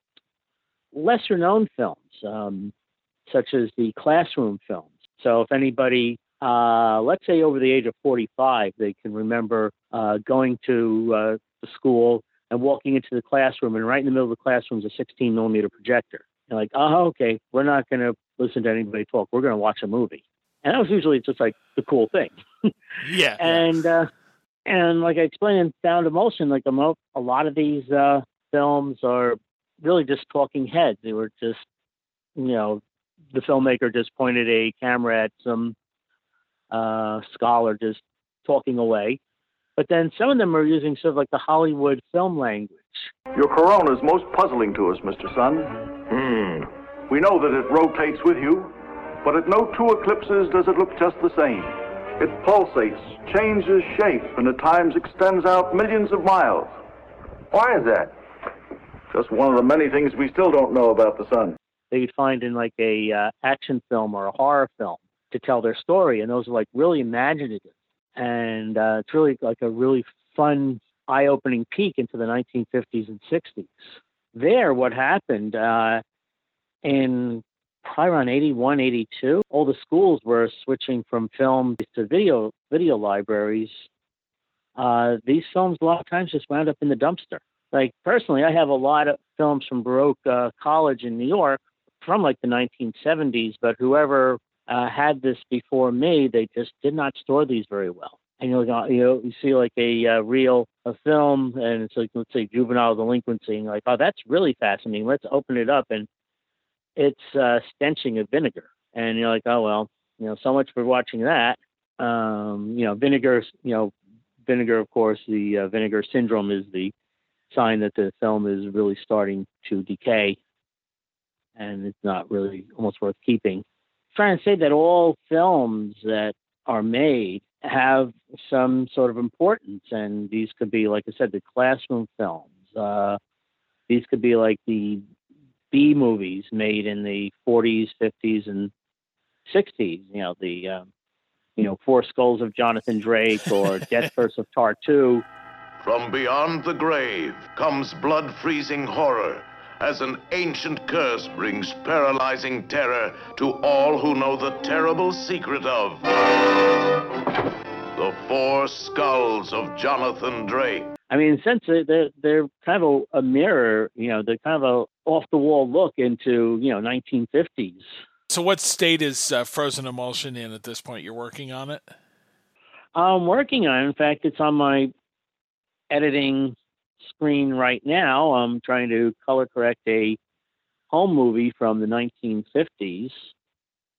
lesser known films, um, such as the classroom films. So if anybody, uh, let's say over the age of 45, they can remember uh, going to uh, the school and walking into the classroom, and right in the middle of the classroom is a 16 millimeter projector. You're like, oh, okay, we're not going to listen to anybody talk. We're going to watch a movie and that was usually just like the cool thing. yeah. And uh, and like I explained in Found Emulsion, like a, a lot of these uh, films are really just talking heads. They were just, you know, the filmmaker just pointed a camera at some uh, scholar just talking away, But then some of them are using sort of like the Hollywood film language. Your corona is most puzzling to us, Mr. Sun. Hmm. We know that it rotates with you, but at no two eclipses does it look just the same. It pulsates, changes shape, and at times extends out millions of miles. Why is that? Just one of the many things we still don't know about the sun. They would find in like a uh, action film or a horror film to tell their story, and those are like really imaginative, and uh, it's really like a really fun, eye-opening peek into the 1950s and 60s. There, what happened uh, in probably around 81, 82, all the schools were switching from film to video video libraries. Uh, these films a lot of times just wound up in the dumpster. Like personally, I have a lot of films from Baruch uh, College in New York from like the 1970s, but whoever uh, had this before me, they just did not store these very well. And you know, you know, you see like a uh, reel, a film, and it's like let's say juvenile delinquency, and you're like, oh, that's really fascinating. Let's open it up, and it's uh, stenching of vinegar, and you're like, oh well, you know, so much for watching that. Um, you know, vinegar, you know, vinegar, of course, the uh, vinegar syndrome is the sign that the film is really starting to decay, and it's not really almost worth keeping. I'm trying to say that all films that are made have some sort of importance, and these could be, like I said, the classroom films. Uh, these could be like the B movies made in the 40s, 50s, and 60s. You know, the um, you know Four Skulls of Jonathan Drake or Death Curse of Tartu. From beyond the grave comes blood freezing horror as an ancient curse brings paralyzing terror to all who know the terrible secret of the Four Skulls of Jonathan Drake. I mean, since they're they're kind of a, a mirror, you know, they're kind of a off the wall look into you know 1950s. So, what state is uh, Frozen Emulsion in at this point? You're working on it. I'm working on. it. In fact, it's on my editing screen right now. I'm trying to color correct a home movie from the 1950s,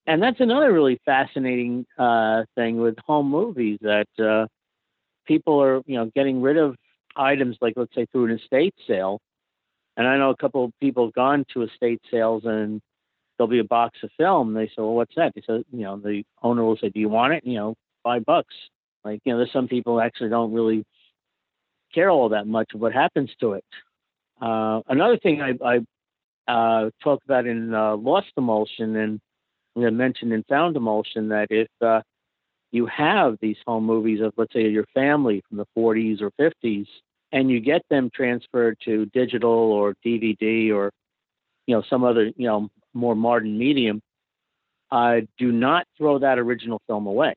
and that's another really fascinating uh, thing with home movies that uh, people are, you know, getting rid of items like, let's say, through an estate sale. And I know a couple of people have gone to estate sales and there'll be a box of film. They say, well, what's that? They said, you know, the owner will say, do you want it? You know, five bucks. Like, you know, there's some people actually don't really care all that much of what happens to it. Uh, another thing I, I uh, talk about in uh, Lost Emulsion and I mentioned in Found Emulsion that if uh, you have these home movies of, let's say, your family from the 40s or 50s, and you get them transferred to digital or DVD or, you know, some other, you know, more modern medium, uh, do not throw that original film away.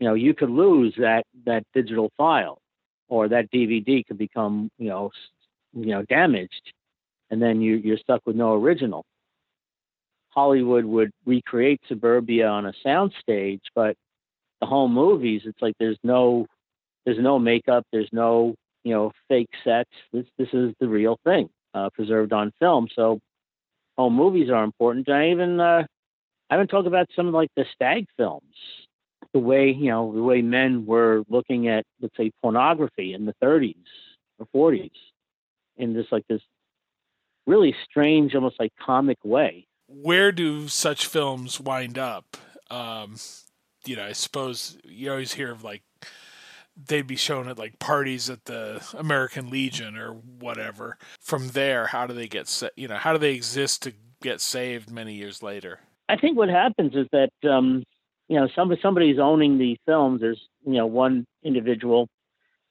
You know, you could lose that that digital file, or that DVD could become, you know, you know, damaged, and then you you're stuck with no original. Hollywood would recreate suburbia on a soundstage, but the home movies, it's like there's no there's no makeup, there's no you know fake sets. This this is the real thing, uh, preserved on film. So home movies are important. I even uh, I haven't talked about some of like the stag films, the way you know the way men were looking at let's say pornography in the 30s or 40s, in this like this really strange, almost like comic way where do such films wind up? Um, you know, I suppose you always hear of like they'd be shown at like parties at the American Legion or whatever. From there, how do they get sa- you know how do they exist to get saved many years later? I think what happens is that um, you know somebody somebody's owning the films. There's you know one individual,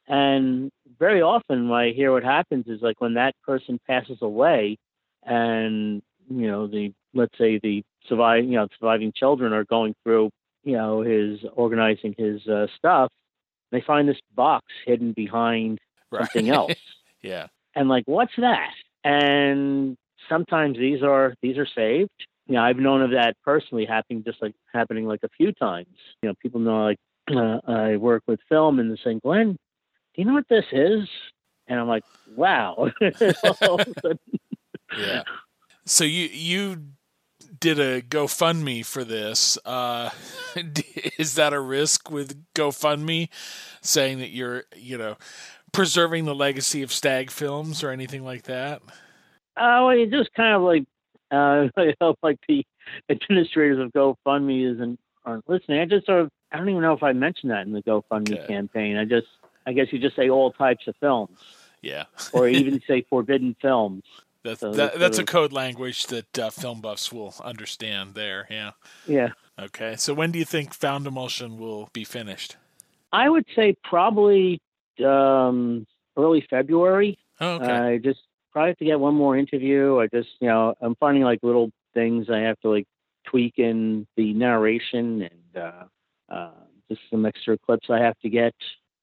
and very often I hear what happens is like when that person passes away, and you know the let's say the survive you know surviving children are going through you know his organizing his uh, stuff they find this box hidden behind right. something else. Yeah. And like what's that? And sometimes these are these are saved. You know i've known of that personally happening just like happening like a few times. You know people know like uh, i work with film and they're saying glenn do you know what this is? And i'm like wow. Yeah. So you you did a GoFundMe for this. Uh, is that a risk with GoFundMe, saying that you're, you know, preserving the legacy of Stag Films or anything like that? Uh, well, you just kind of like, uh, I hope like the administrators of GoFundMe isn't aren't listening. I just sort of, I don't even know if I mentioned that in the GoFundMe okay. campaign. I just, I guess you just say all types of films. Yeah. or even say forbidden films. That's so that, that's a code language that uh, film buffs will understand. There, yeah. Yeah. Okay, so when do you think Found Emulsion will be finished? I would say probably um, early February. Oh, okay. I just probably have to get one more interview. I just, you know, I'm finding like little things I have to like tweak in the narration and uh, uh, just some extra clips I have to get.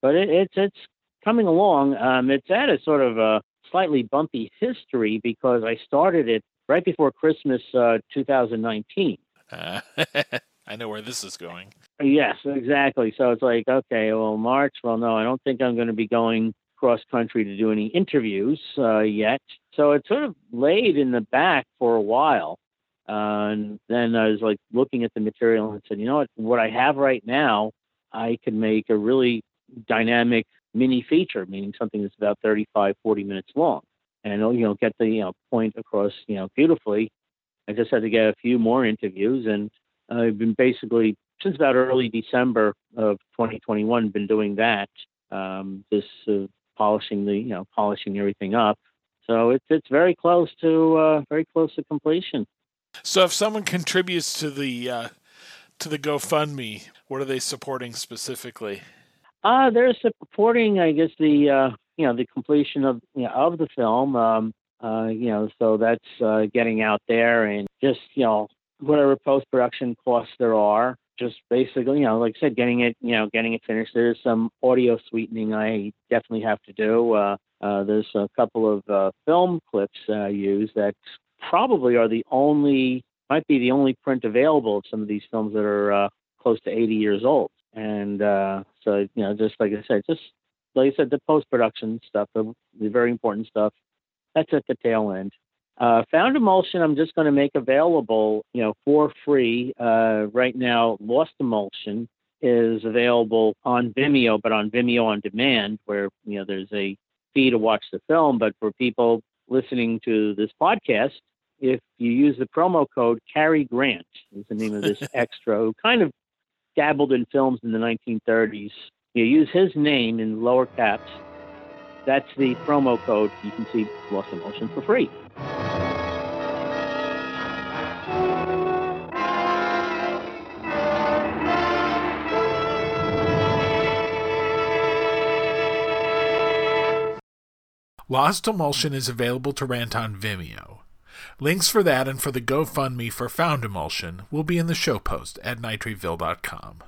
But it, it's it's coming along. Um, it's at a sort of a slightly bumpy history because I started it right before Christmas uh, 2019. Uh, I know where this is going. Yes, exactly. So it's like, okay, well, March. Well, no, I don't think I'm going to be going cross country to do any interviews uh, yet. So it sort of laid in the back for a while. And then I was like looking at the material and said, you know what, what I have right now, I can make a really dynamic mini feature, meaning something that's about 35, 40 minutes long. And, you know, get the you know, point across, you know, beautifully. I just had to get a few more interviews and I've been basically since about early December of 2021 been doing that, um, just uh, polishing the, you know, polishing everything up. So it's it's very close to uh, very close to completion. So if someone contributes to the uh, to the GoFundMe, what are they supporting specifically? Uh, they're supporting, I guess, the uh, you know the completion of you know, of the film. Um, uh, you know, so that's uh, getting out there and just you know whatever post production costs there are. Just basically, you know, like I said, getting it, you know, getting it finished. There's some audio sweetening I definitely have to do. Uh, uh, there's a couple of uh, film clips uh, I use that probably are the only, might be the only print available of some of these films that are uh, close to 80 years old. And uh, so, you know, just like I said, just like I said, the post production stuff, the, the, very important stuff, that's at the tail end. Uh, Found Emulsion, I'm just going to make available, you know, for free. Uh, right now, Lost Emulsion is available on Vimeo, but on Vimeo on demand, where you know there's a fee to watch the film. But for people listening to this podcast, if you use the promo code Cary Grant, is the name of this extra, who kind of dabbled in films in the 1930s. You use his name in lower caps. That's the promo code. You can see Lost Emulsion for free. Lost Emulsion is available to rent on Vimeo. Links for that and for the GoFundMe for Found Emulsion will be in the show post at nitrateville.com.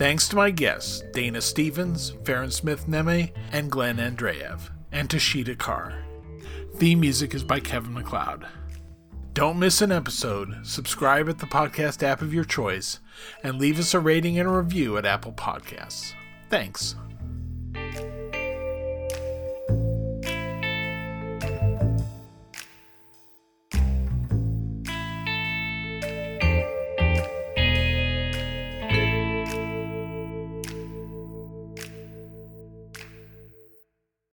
Thanks to my guests, Dana Stevens, Farran Smith Nehme, and Glenn Andreiev, and to Sheeta Carr. Theme music is by Kevin MacLeod. Don't miss an episode. Subscribe at the podcast app of your choice and leave us a rating and a review at Apple Podcasts. Thanks.